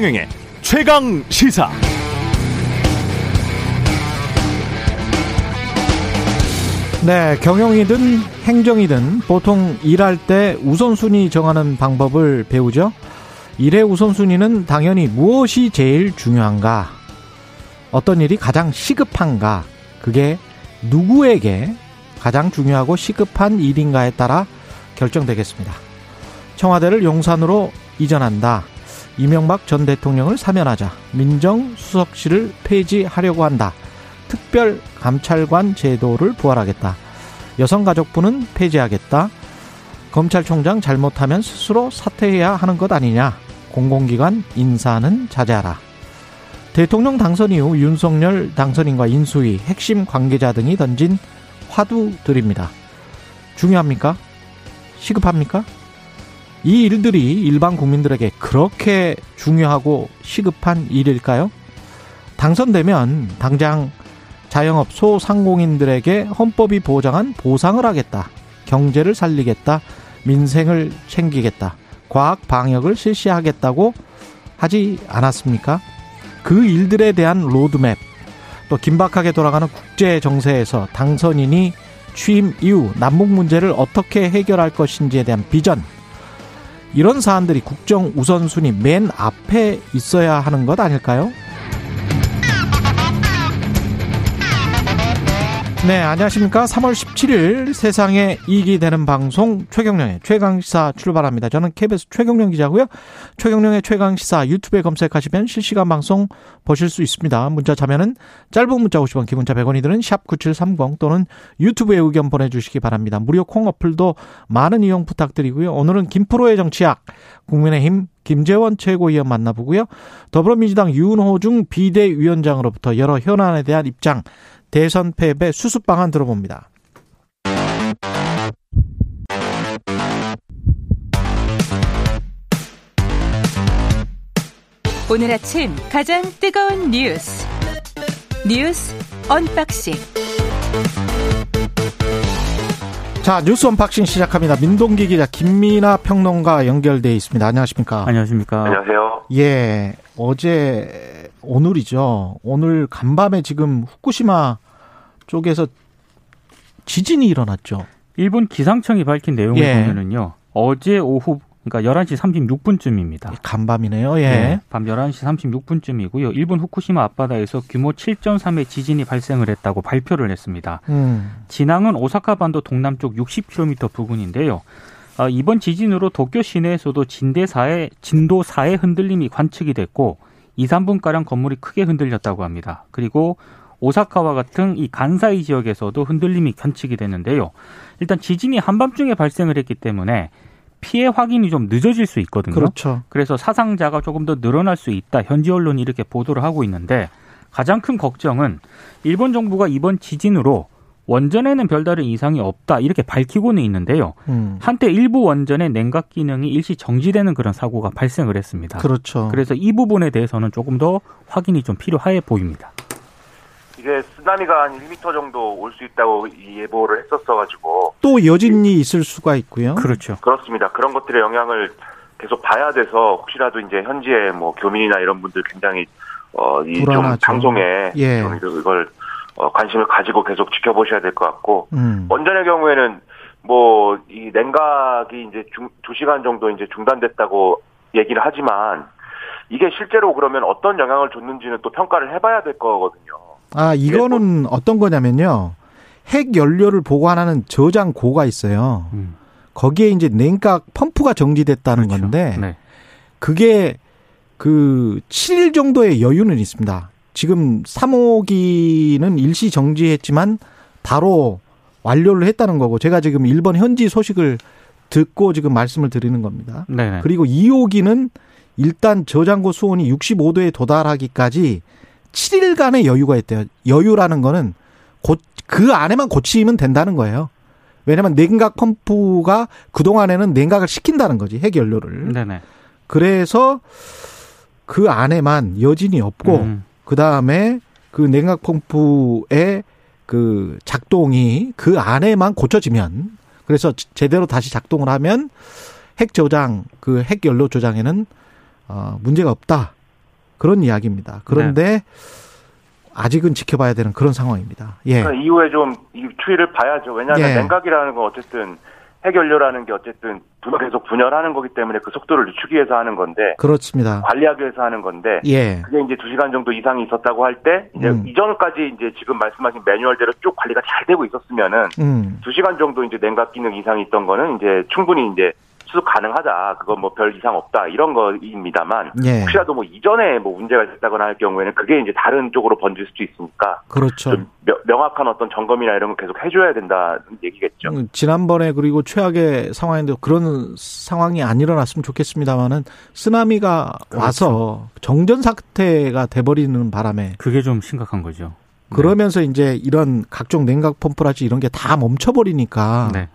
최경영의 최강 시사. 네, 경영이든 행정이든 보통 일할 때 우선순위 정하는 방법을 배우죠. 일의 우선순위는 당연히 무엇이 제일 중요한가, 어떤 일이 가장 시급한가, 그게 누구에게 가장 중요하고 시급한 일인가에 따라 결정되겠습니다. 청와대를 용산으로 이전한다. 이명박 전 대통령을 사면하자. 민정수석실을 폐지하려고 한다. 특별 감찰관 제도를 부활하겠다. 여성가족부는 폐지하겠다. 검찰총장 잘못하면 스스로 사퇴해야 하는 것 아니냐. 공공기관 인사는 자제하라. 대통령 당선 이후 윤석열 당선인과 인수위, 핵심 관계자 등이 던진 화두들입니다. 중요합니까? 시급합니까? 이 일들이 일반 국민들에게 그렇게 중요하고 시급한 일일까요? 당선되면 당장 자영업 소상공인들에게 헌법이 보장한 보상을 하겠다. 경제를 살리겠다. 민생을 챙기겠다. 과학 방역을 실시하겠다고 하지 않았습니까? 그 일들에 대한 로드맵, 또 긴박하게 돌아가는 국제 정세에서 당선인이 취임 이후 남북 문제를 어떻게 해결할 것인지에 대한 비전, 이런 사안들이 국정 우선순위 맨 앞에 있어야 하는 것 아닐까요? 네, 안녕하십니까. 3월 17일 세상에 이익이 되는 방송 최경령의 최강시사 출발합니다. 저는 KBS 최경령 기자고요. 최경령의 최강시사 유튜브에 검색하시면 실시간 방송 보실 수 있습니다. 문자 자면은 짧은 문자 50원, 기본자 100원이 드는 샵9730 또는 유튜브에 의견 보내주시기 바랍니다. 무료 콩 어플도 많은 이용 부탁드리고요. 오늘은 김프로의 정치학, 국민의힘 김재원 최고위원 만나보고요. 더불어민주당 윤호중 비대위원장으로부터 여러 현안에 대한 입장 대선 패배 수습 방안 들어봅니다. 오늘 아침 가장 뜨거운 뉴스 뉴스 unboxing 자 뉴스 unboxing 시작합니다. 민동기 기자 김민아 평론가 연결돼 있습니다. 안녕하십니까? 안녕하십니까? 안녕하세요. 예, 어제 오늘이죠. 오늘 간밤에 지금 후쿠시마 쪽에서 지진이 일어났죠. 일본 기상청이 밝힌 내용을 예. 보면은요. 어제 오후 그러니까 11시 36분쯤입니다. 간밤이네요. 예. 네, 밤 11시 36분쯤이고요. 일본 후쿠시마 앞바다에서 규모 7.3의 지진이 발생을 했다고 발표를 했습니다. 음. 진앙은 오시카 반도 동남쪽 60km 부근인데요. 아, 이번 지진으로 도쿄 시내에서도 진대 4의 진도 4의 흔들림이 관측이 됐고 2, 3분 가량 건물이 크게 흔들렸다고 합니다. 그리고 오사카와 같은 이 간사이 지역에서도 흔들림이 관측이 됐는데요. 일단 지진이 한밤중에 발생을 했기 때문에 피해 확인이 좀 늦어질 수 있거든요. 그렇죠. 그래서 사상자가 조금 더 늘어날 수 있다. 현지 언론이 이렇게 보도를 하고 있는데 가장 큰 걱정은 일본 정부가 이번 지진으로 원전에는 별다른 이상이 없다 이렇게 밝히고는 있는데요. 음. 한때 일부 원전의 냉각 기능이 일시 정지되는 그런 사고가 발생을 했습니다. 그렇죠. 그래서 이 부분에 대해서는 조금 더 확인이 좀 필요해 보입니다. 이게 쓰나미가 한 1m 정도 올 수 있다고 예보를 했었어가지고 또 여진이 있을 수가 있고요. 그렇죠. 그렇습니다. 그런 것들의 영향을 계속 봐야 돼서 혹시라도 이제 현지의 뭐 교민이나 이런 분들 굉장히 어이좀. 방송에 예. 좀 이걸 어, 관심을 가지고 계속 지켜보셔야 될 것 같고 음. 원전의 경우에는 뭐 이 냉각이 이제 중, 2시간 정도 이제 중단됐다고 얘기를 하지만 이게 실제로 그러면 어떤 영향을 줬는지는 또 평가를 해봐야 될 거거든요. 아, 이거는 어떤 거냐면요. 핵 연료를 보관하는 저장 고가 있어요. 음. 거기에 이제 냉각 펌프가 정지됐다는 그렇죠. 건데 네. 그게 그 7일 정도의 여유는 있습니다. 지금 3호기는 일시 정지했지만 바로 완료를 했다는 거고 제가 지금 일본 현지 소식을 듣고 지금 말씀을 드리는 겁니다. 네. 그리고 2호기는 일단 저장고 수온이 65도에 도달하기까지 7일간의 여유가 있대요. 여유라는 거는 고, 그 안에만 고치면 된다는 거예요. 왜냐면 냉각 펌프가 그동안에는 냉각을 시킨다는 거지, 핵연료를. 네네. 그래서 그 안에만 여진이 없고, 음. 그 다음에 그 냉각 펌프의 그 작동이 그 안에만 고쳐지면, 그래서 제대로 다시 작동을 하면 핵 저장, 그 핵 연료 저장에는 어, 문제가 없다. 그런 이야기입니다. 그런데 아직은 지켜봐야 되는 그런 상황입니다. 예. 그러니까 이후에 좀이 추이를 봐야죠. 왜냐하면 예. 냉각이라는 건 어쨌든 핵연료라는 게 어쨌든 분- 계속 분열하는 거기 때문에 그 속도를 늦추기 위해서 하는 건데 그렇습니다. 관리하기 위해서 하는 건데 예. 그게 이제 두 시간 정도 이상이 있었다고 할 때 이제 음. 이전까지 이제 지금 말씀하신 매뉴얼대로 쭉 관리가 잘 되고 있었으면은 음. 두 시간 정도 이제 냉각 기능 이상이 있던 거는 이제 충분히 이제 수습 가능하다. 그건 뭐 별 이상 없다. 이런 거입니다만 예. 혹시라도 뭐 이전에 뭐 문제가 있다거나 할 경우에는 그게 이제 다른 쪽으로 번질 수도 있으니까 그렇죠. 좀 명- 명확한 어떤 점검이나 이런 거 계속 해줘야 된다는 얘기겠죠. 음, 지난번에 그리고 최악의 상황인데 그런 상황이 안 일어났으면 좋겠습니다만은 쓰나미가 그렇죠. 와서 정전 사태가 돼버리는 바람에 그게 좀 심각한 거죠. 그러면서 이제 이런 각종 냉각 펌프라지 이런 게 다 멈춰버리니까 네.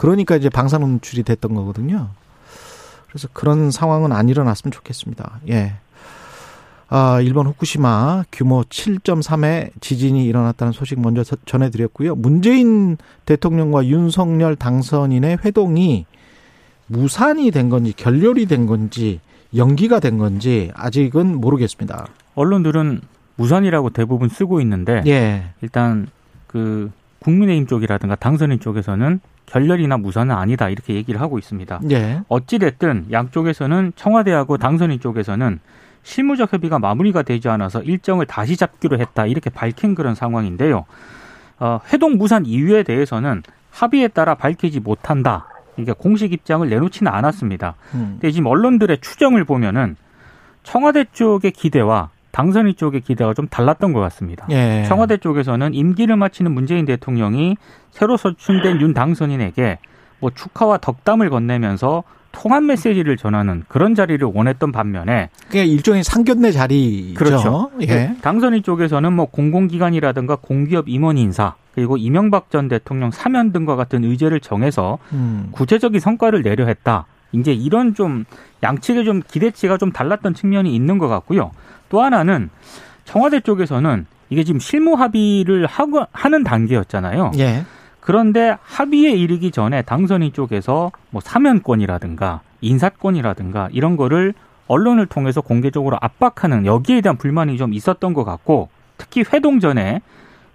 그러니까 이제 방사능 노출이 됐던 거거든요. 그래서 그런 상황은 안 일어났으면 좋겠습니다. 예. 아, 일본 후쿠시마 규모 7.3의 지진이 일어났다는 소식 먼저 서- 전해드렸고요. 문재인 대통령과 윤석열 당선인의 회동이 무산이 된 건지 결렬이 된 건지 연기가 된 건지 아직은 모르겠습니다. 언론들은 무산이라고 대부분 쓰고 있는데 예. 일단 그 국민의힘 쪽이라든가 당선인 쪽에서는 결렬이나 무산은 아니다 이렇게 얘기를 하고 있습니다. 예. 어찌 됐든 양쪽에서는 청와대하고 당선인 쪽에서는 실무적 협의가 마무리가 되지 않아서 일정을 다시 잡기로 했다 이렇게 밝힌 그런 상황인데요. 어, 회동 무산 이유에 대해서는 합의에 따라 밝히지 못한다. 그러니까 공식 입장을 내놓지는 않았습니다. 음. 근데 지금 언론들의 추정을 보면은 청와대 쪽의 기대와 당선인 쪽의 기대가 좀 달랐던 것 같습니다. 예. 청와대 쪽에서는 임기를 마치는 문재인 대통령이 새로 선출된 윤 당선인에게 뭐 축하와 덕담을 건네면서 통합 메시지를 전하는 그런 자리를 원했던 반면에 그게 일종의 상견례 자리죠. 그렇죠. 예. 당선인 쪽에서는 뭐 공공기관이라든가 공기업 임원 인사 그리고 이명박 전 대통령 사면 등과 같은 의제를 정해서 음. 구체적인 성과를 내려 했다. 이제 이런 좀 양측의 좀 기대치가 좀 달랐던 측면이 있는 것 같고요. 또 하나는 청와대 쪽에서는 이게 지금 실무 합의를 하고 하는 단계였잖아요. 예. 그런데 합의에 이르기 전에 당선인 쪽에서 뭐 사면권이라든가 인사권이라든가 이런 거를 언론을 통해서 공개적으로 압박하는 여기에 대한 불만이 좀 있었던 것 같고 특히 회동 전에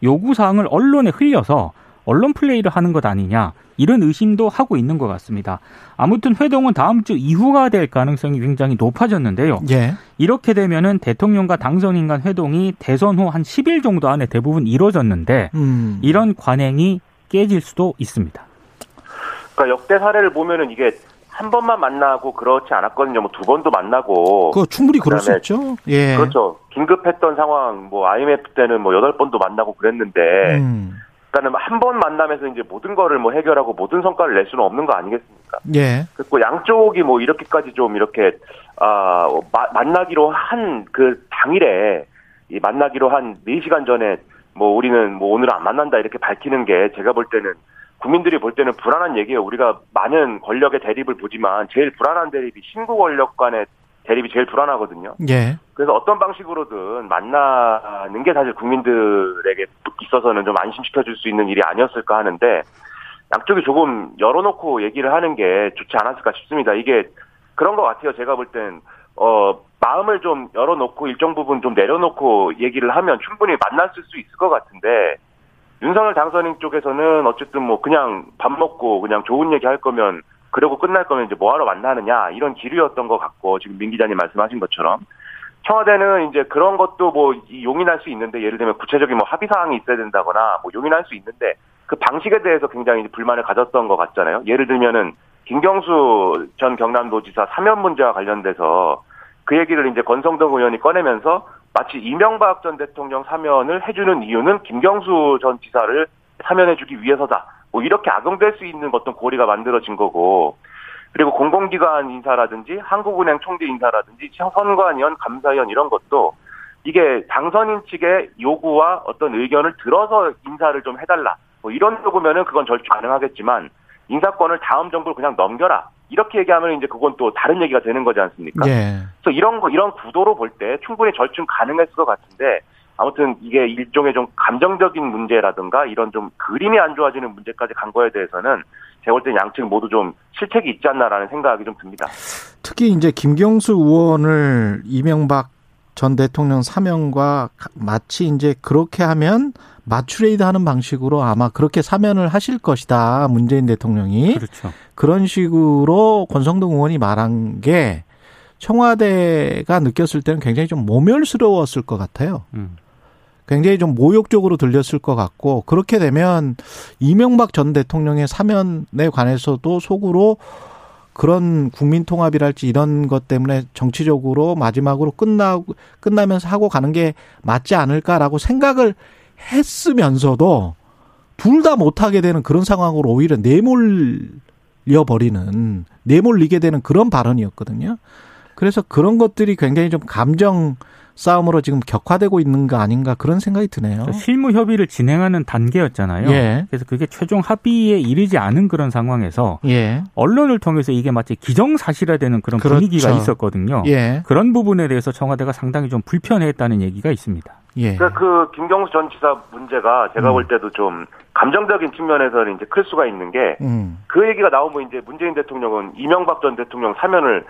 요구 사항을 언론에 흘려서 언론 플레이를 하는 것 아니냐 이런 의심도 하고 있는 것 같습니다. 아무튼 회동은 다음 주 이후가 될 가능성이 굉장히 높아졌는데요. 예. 이렇게 되면은 대통령과 당선인 간 회동이 대선 후 한 10일 정도 안에 대부분 이루어졌는데 음. 이런 관행이 깨질 수도 있습니다. 그러니까 역대 사례를 보면은 이게 한 번만 만나고 그렇지 않았거든요. 뭐 두 번도 만나고. 그거 충분히 그럴 수 있죠. 예. 그렇죠. 긴급했던 상황, 뭐 IMF 때는 뭐 여덟 번도 만나고 그랬는데, 음. 그러니까는 한 번 만나면서 이제 모든 거를 뭐 해결하고 모든 성과를 낼 수는 없는 거 아니겠습니까? 예. 그리고 양쪽이 뭐 이렇게까지 좀 이렇게 아 마- 만나기로 한 그 당일에 이 만나기로 한 4시간 전에 뭐 우리는 뭐 오늘은 안 만난다 이렇게 밝히는 게 제가 볼 때는 국민들이 볼 때는 불안한 얘기예요. 우리가 많은 권력의 대립을 보지만 제일 불안한 대립이 신구 권력 간의 대립이 제일 불안하거든요. 예. 그래서 어떤 방식으로든 만나는 게 사실 국민들에게 있어서는 좀 안심시켜 줄 수 있는 일이 아니었을까 하는데 양쪽이 조금 열어놓고 얘기를 하는 게 좋지 않았을까 싶습니다. 이게 그런 것 같아요. 제가 볼 땐, 어, 마음을 좀 열어놓고 일정 부분 좀 내려놓고 얘기를 하면 충분히 만났을 수 있을 것 같은데 윤석열 당선인 쪽에서는 어쨌든 뭐 그냥 밥 먹고 그냥 좋은 얘기 할 거면 그러고 끝날 거면 이제 뭐하러 만나느냐 이런 기류였던 것 같고 지금 민 기자님 말씀하신 것처럼 청와대는 이제 그런 것도 뭐 이- 용인할 수 있는데 예를 들면 구체적인 뭐 합의 사항이 있어야 된다거나 뭐 용인할 수 있는데 그 방식에 대해서 굉장히 불만을 가졌던 것 같잖아요. 예를 들면은 김경수 전 경남도지사 사면 문제와 관련돼서 그 얘기를 이제 권성동 의원이 꺼내면서 마치 이명박 전 대통령 사면을 해주는 이유는 김경수 전 지사를 사면해주기 위해서다. 뭐 이렇게 악용될 수 있는 어떤 고리가 만들어진 거고 그리고 공공기관 인사라든지 한국은행 총재 인사라든지 선관위원, 감사위원 이런 것도 이게 당선인 측의 요구와 어떤 의견을 들어서 인사를 좀 해달라. 뭐 이런 요구면은 그건 절대 가능하겠지만 인사권을 다음 정부로 그냥 넘겨라. 이렇게 얘기하면 이제 그건 또 다른 얘기가 되는 거지 않습니까? 예. 그래서 이런 거 이런 구도로 볼 때 충분히 절충 가능했을 것 같은데 아무튼 이게 일종의 좀 감정적인 문제라든가 이런 좀 그림이 안 좋아지는 문제까지 간 거에 대해서는 제가 볼때 양측 모두 좀 실책이 있지 않나라는 생각이 좀 듭니다. 특히 이제 김경수 의원을 이명박 전 대통령 사면과 마치 이제 그렇게 하면 마추레이드 하는 방식으로 아마 그렇게 사면을 하실 것이다. 문재인 대통령이. 그렇죠. 그런 식으로 권성동 의원이 말한 게 청와대가 느꼈을 때는 굉장히 좀 모멸스러웠을 것 같아요. 음. 굉장히 좀 모욕적으로 들렸을 것 같고 그렇게 되면 이명박 전 대통령의 사면에 관해서도 속으로 그런 국민 통합이랄지 이런 것 때문에 정치적으로 마지막으로 끝나 끝나면서 하고 가는 게 맞지 않을까라고 생각을 했으면서도 둘 다 못하게 되는 그런 상황으로 오히려 내몰려 버리는 내몰리게 되는 그런 발언이었거든요. 그래서 그런 것들이 굉장히 좀 감정 싸움으로 지금 격화되고 있는 거 아닌가 그런 생각이 드네요. 실무 협의를 진행하는 단계였잖아요. 예. 그래서 그게 최종 합의에 이르지 않은 그런 상황에서 예. 언론을 통해서 이게 마치 기정사실화되는 그런 그렇죠. 분위기가 있었거든요. 예. 그런 부분에 대해서 청와대가 상당히 좀 불편해했다는 얘기가 있습니다. 예. 그러니까 그 김경수 전 지사 문제가 제가 음. 볼 때도 좀 감정적인 측면에서는 이제 클 수가 있는 게 음. 그 얘기가 나오면 이제 문재인 대통령은 이명박 전 대통령 사면을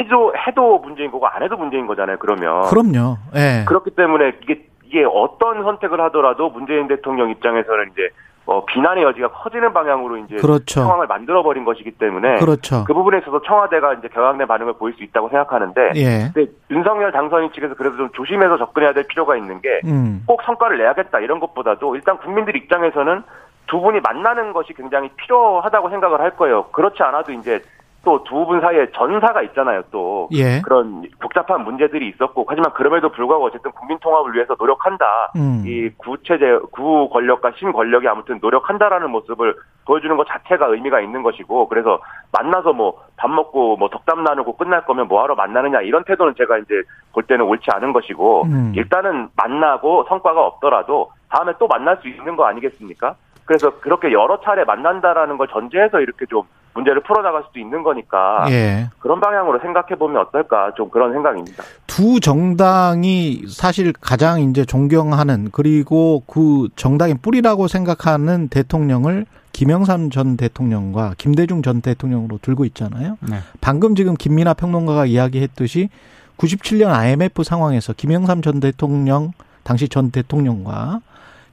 해도 해도 문제인 거고 안 해도 문제인 거잖아요. 그러면 그럼요. 예. 그렇기 때문에 이게 이게 어떤 선택을 하더라도 문재인 대통령 입장에서는 이제 어, 비난의 여지가 커지는 방향으로 이제 그렇죠. 상황을 만들어 버린 것이기 때문에 그렇죠. 그 부분에 있어서 청와대가 이제 경악된 반응을 보일 수 있다고 생각하는데 예. 근데 윤석열 당선인 측에서 그래도 좀 조심해서 접근해야 될 필요가 있는 게 음. 꼭 성과를 내야겠다 이런 것보다도 일단 국민들 입장에서는 두 분이 만나는 것이 굉장히 필요하다고 생각을 할 거예요. 그렇지 않아도 이제 또 두 분 사이에 전사가 있잖아요. 또 예. 그런 복잡한 문제들이 있었고 하지만 그럼에도 불구하고 어쨌든 국민 통합을 위해서 노력한다. 음. 이 구체제 구 권력과 신 권력이 아무튼 노력한다라는 모습을 보여주는 것 자체가 의미가 있는 것이고 그래서 만나서 뭐 밥 먹고 뭐 덕담 나누고 끝날 거면 뭐하러 만나느냐 이런 태도는 제가 이제 볼 때는 옳지 않은 것이고 음. 일단은 만나고 성과가 없더라도 다음에 또 만날 수 있는 거 아니겠습니까? 그래서 그렇게 여러 차례 만난다라는 걸 전제해서 이렇게 좀 문제를 풀어나갈 수도 있는 거니까 예. 그런 방향으로 생각해 보면 어떨까 좀 그런 생각입니다. 두 정당이 사실 가장 이제 존경하는 그리고 그 정당의 뿌리라고 생각하는 대통령을 김영삼 전 대통령과 김대중 전 대통령으로 들고 있잖아요. 네. 방금 지금 김민아 평론가가 이야기했듯이 97년 IMF 상황에서 김영삼 전 대통령 당시 전 대통령과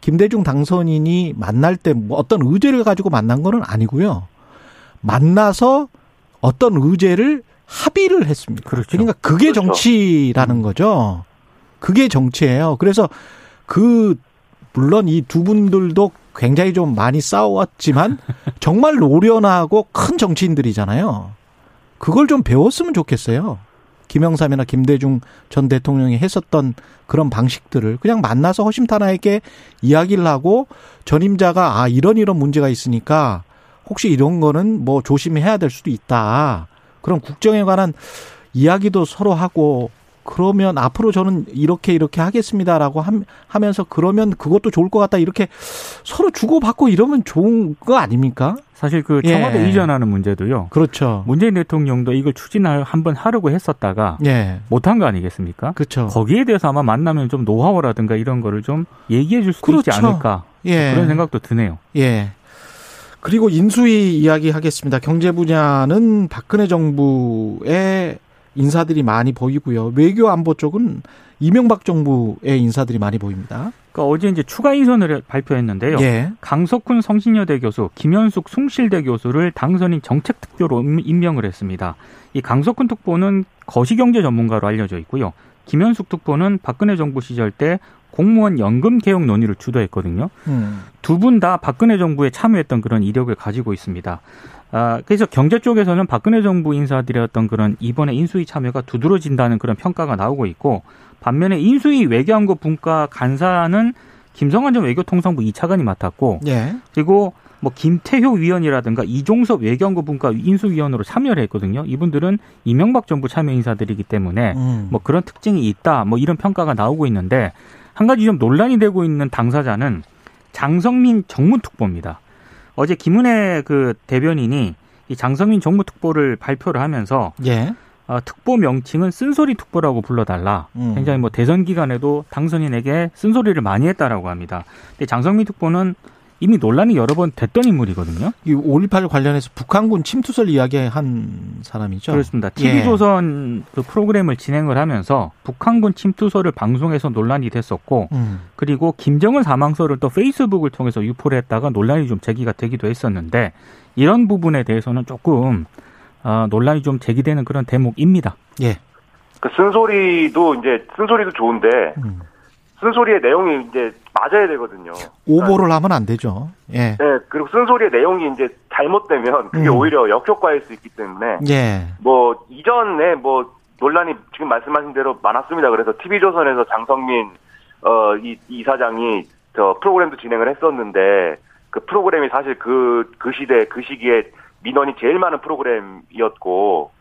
김대중 당선인이 만날 때 뭐 어떤 의제를 가지고 만난 거는 아니고요. 만나서 어떤 의제를 합의를 했습니다. 그렇죠. 그러니까 그게 그렇죠. 정치라는 거죠. 그게 정치예요. 그래서 그 물론 이 두 분들도 굉장히 좀 많이 싸웠지만 정말 노련하고 큰 정치인들이잖아요. 그걸 좀 배웠으면 좋겠어요. 김영삼이나 김대중 전 대통령이 했었던 그런 방식들을 그냥 만나서 허심탄회하게 이야기를 하고 전임자가 아 이런 이런 문제가 있으니까 혹시 이런 거는 뭐 조심해야 될 수도 있다. 그런 국정에 관한 이야기도 서로 하고 그러면 앞으로 저는 이렇게 이렇게 하겠습니다라고 함- 하면서 그러면 그것도 좋을 것 같다 이렇게 서로 주고받고 이러면 좋은 거 아닙니까? 사실 그 예. 청와대 이전하는 문제도요. 그렇죠. 문재인 대통령도 이걸 추진을 한번 하려고 했었다가 예. 못한 거 아니겠습니까? 그렇죠. 거기에 대해서 아마 만나면 좀 노하우라든가 이런 거를 좀 얘기해 줄 수도 있지 그렇죠. 않을까 예. 그런 생각도 드네요. 예. 그리고 인수위 이야기 하겠습니다. 경제 분야는 박근혜 정부의 인사들이 많이 보이고요. 외교 안보 쪽은 이명박 정부의 인사들이 많이 보입니다. 그러니까 어제 이제 추가 인선을 발표했는데요. 예. 강석훈 성신여대 교수, 김현숙 숭실대 교수를 당선인 정책특보로 임- 임명을 했습니다. 이 강석훈 특보는 거시경제 전문가로 알려져 있고요. 김현숙 특보는 박근혜 정부 시절 때 공무원 연금 개혁 논의를 주도했거든요. 음. 두분 다 박근혜 정부에 참여했던 그런 이력을 가지고 있습니다. 아, 그래서 경제 쪽에서는 박근혜 정부 인사들의 어떤 그런 이번에 인수위 참여가 두드러진다는 그런 평가가 나오고 있고 반면에 인수위 외교안보 분과 간사는 김성환 전 외교통상부 2차관이 맡았고 예. 그리고 뭐 김태효 위원이라든가 이종섭 외교안보 분과 인수위원으로 참여를 했거든요. 이분들은 이명박 정부 참여 인사들이기 때문에 음. 뭐 그런 특징이 있다. 뭐 이런 평가가 나오고 있는데 한 가지 좀 논란이 되고 있는 당사자는 장성민 정무특보입니다. 어제 김은혜 그 대변인이 이 장성민 정무특보를 발표를 하면서 예. 어, 특보 명칭은 쓴소리 특보라고 불러달라. 음. 굉장히 뭐 대선 기간에도 당선인에게 쓴소리를 많이 했다라고 합니다. 근데 장성민 특보는 이미 논란이 여러 번 됐던 인물이거든요. 이5.18 관련해서 북한군 침투설 이야기한 사람이죠. 그렇습니다. 예. TV조선 그 프로그램을 진행을 하면서 북한군 침투설을 방송에서 논란이 됐었고 음. 그리고 김정은 사망설을 또 페이스북을 통해서 유포를 했다가 논란이 좀 제기가 되기도 했었는데 이런 부분에 대해서는 조금 어, 논란이 좀 제기되는 그런 대목입니다. 예. 그 쓴소리도 이제 쓴소리도 좋은데 음. 쓴소리의 내용이 이제 맞아야 되거든요. 오보를 하면 안 되죠. 예. 네, 그리고 쓴소리의 내용이 이제 잘못되면 그게 음. 오히려 역효과일 수 있기 때문에 예. 뭐 이전에 뭐 논란이 지금 말씀하신 대로 많았습니다. 그래서 TV조선에서 장성민 어이 이사장이 저 프로그램도 진행을 했었는데 그 프로그램이 사실 그그 시대 그 시기에 민원이 제일 많은 프로그램이었고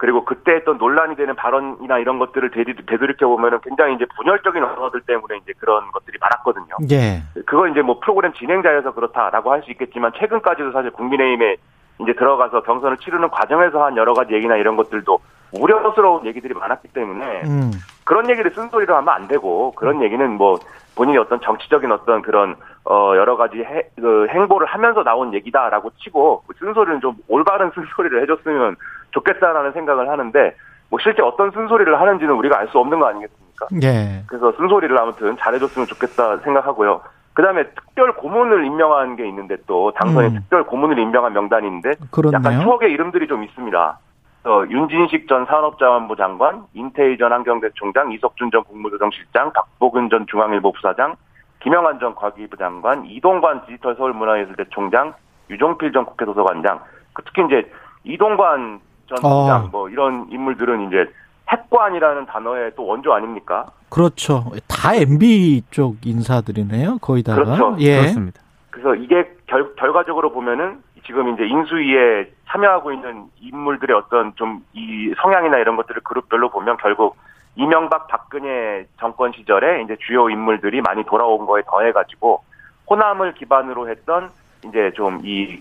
그리고 그때 했던 논란이 되는 발언이나 이런 것들을 되돌이켜 보면은 굉장히 이제 분열적인 언어들 때문에 이제 그런 것들이 많았거든요. 예. 그건 이제 뭐 프로그램 진행자여서 그렇다라고 할 수 있겠지만 최근까지도 사실 국민의힘에 이제 들어가서 경선을 치르는 과정에서 한 여러 가지 얘기나 이런 것들도 우려스러운 얘기들이 많았기 때문에 음. 그런 얘기를 쓴소리로 하면 안 되고 그런 얘기는 뭐 본인이 어떤 정치적인 어떤 그런 어 여러 가지 해, 그 행보를 하면서 나온 얘기다라고 치고 그 쓴소리는 좀 올바른 쓴소리를 해줬으면 좋겠다라는 생각을 하는데 뭐 실제 어떤 쓴소리를 하는지는 우리가 알 수 없는 거 아니겠습니까? 예. 그래서 쓴소리를 아무튼 잘해줬으면 좋겠다 생각하고요. 그 다음에 특별 고문을 임명한 게 있는데 또 당선인 음. 특별 고문을 임명한 명단인데 약간 그렇네요. 추억의 이름들이 좀 있습니다. 어, 윤진식 전 산업자원부 장관, 인테이 전 한경대 총장, 이석준 전 국무조정실장, 박보근 전 중앙일보 부사장, 김영환 전 과기부 장관, 이동관 디지털 서울문화예술대 총장, 유종필 전 국회 도서관장, 그 특히 이제 이동관 전 어. 총장 뭐 이런 인물들은 이제 핵관이라는 단어의 또 원조 아닙니까? 그렇죠. 다 MB 쪽 인사들이네요. 거의 다가. 그렇죠. 예. 그렇습니다. 그래서 이게 결, 결과적으로 보면은 지금 이제 인수위에 참여하고 있는 인물들의 어떤 좀 이 성향이나 이런 것들을 그룹별로 보면 결국 이명박 박근혜 정권 시절에 이제 주요 인물들이 많이 돌아온 거에 더해가지고 호남을 기반으로 했던 이제 좀 이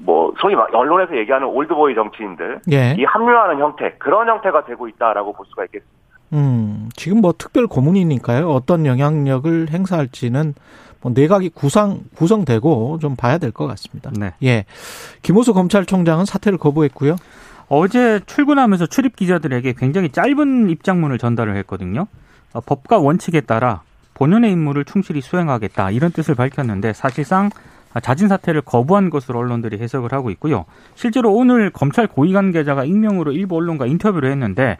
뭐 소위 막 언론에서 얘기하는 올드보이 정치인들 예. 이 합류하는 형태 그런 형태가 되고 있다라고 볼 수가 있겠습니다. 음, 지금 뭐 특별 고문이니까요. 어떤 영향력을 행사할지는 뭐 내각이 구상 구성되고 좀 봐야 될 것 같습니다. 네. 예. 김호수 검찰총장은 사퇴를 거부했고요. 어제 출근하면서 출입 기자들에게 굉장히 짧은 입장문을 전달을 했거든요. 어, 법과 원칙에 따라 본연의 임무를 충실히 수행하겠다 이런 뜻을 밝혔는데 사실상 자진 사퇴를 거부한 것으로 언론들이 해석을 하고 있고요. 실제로 오늘 검찰 고위 관계자가 익명으로 일부 언론과 인터뷰를 했는데 아,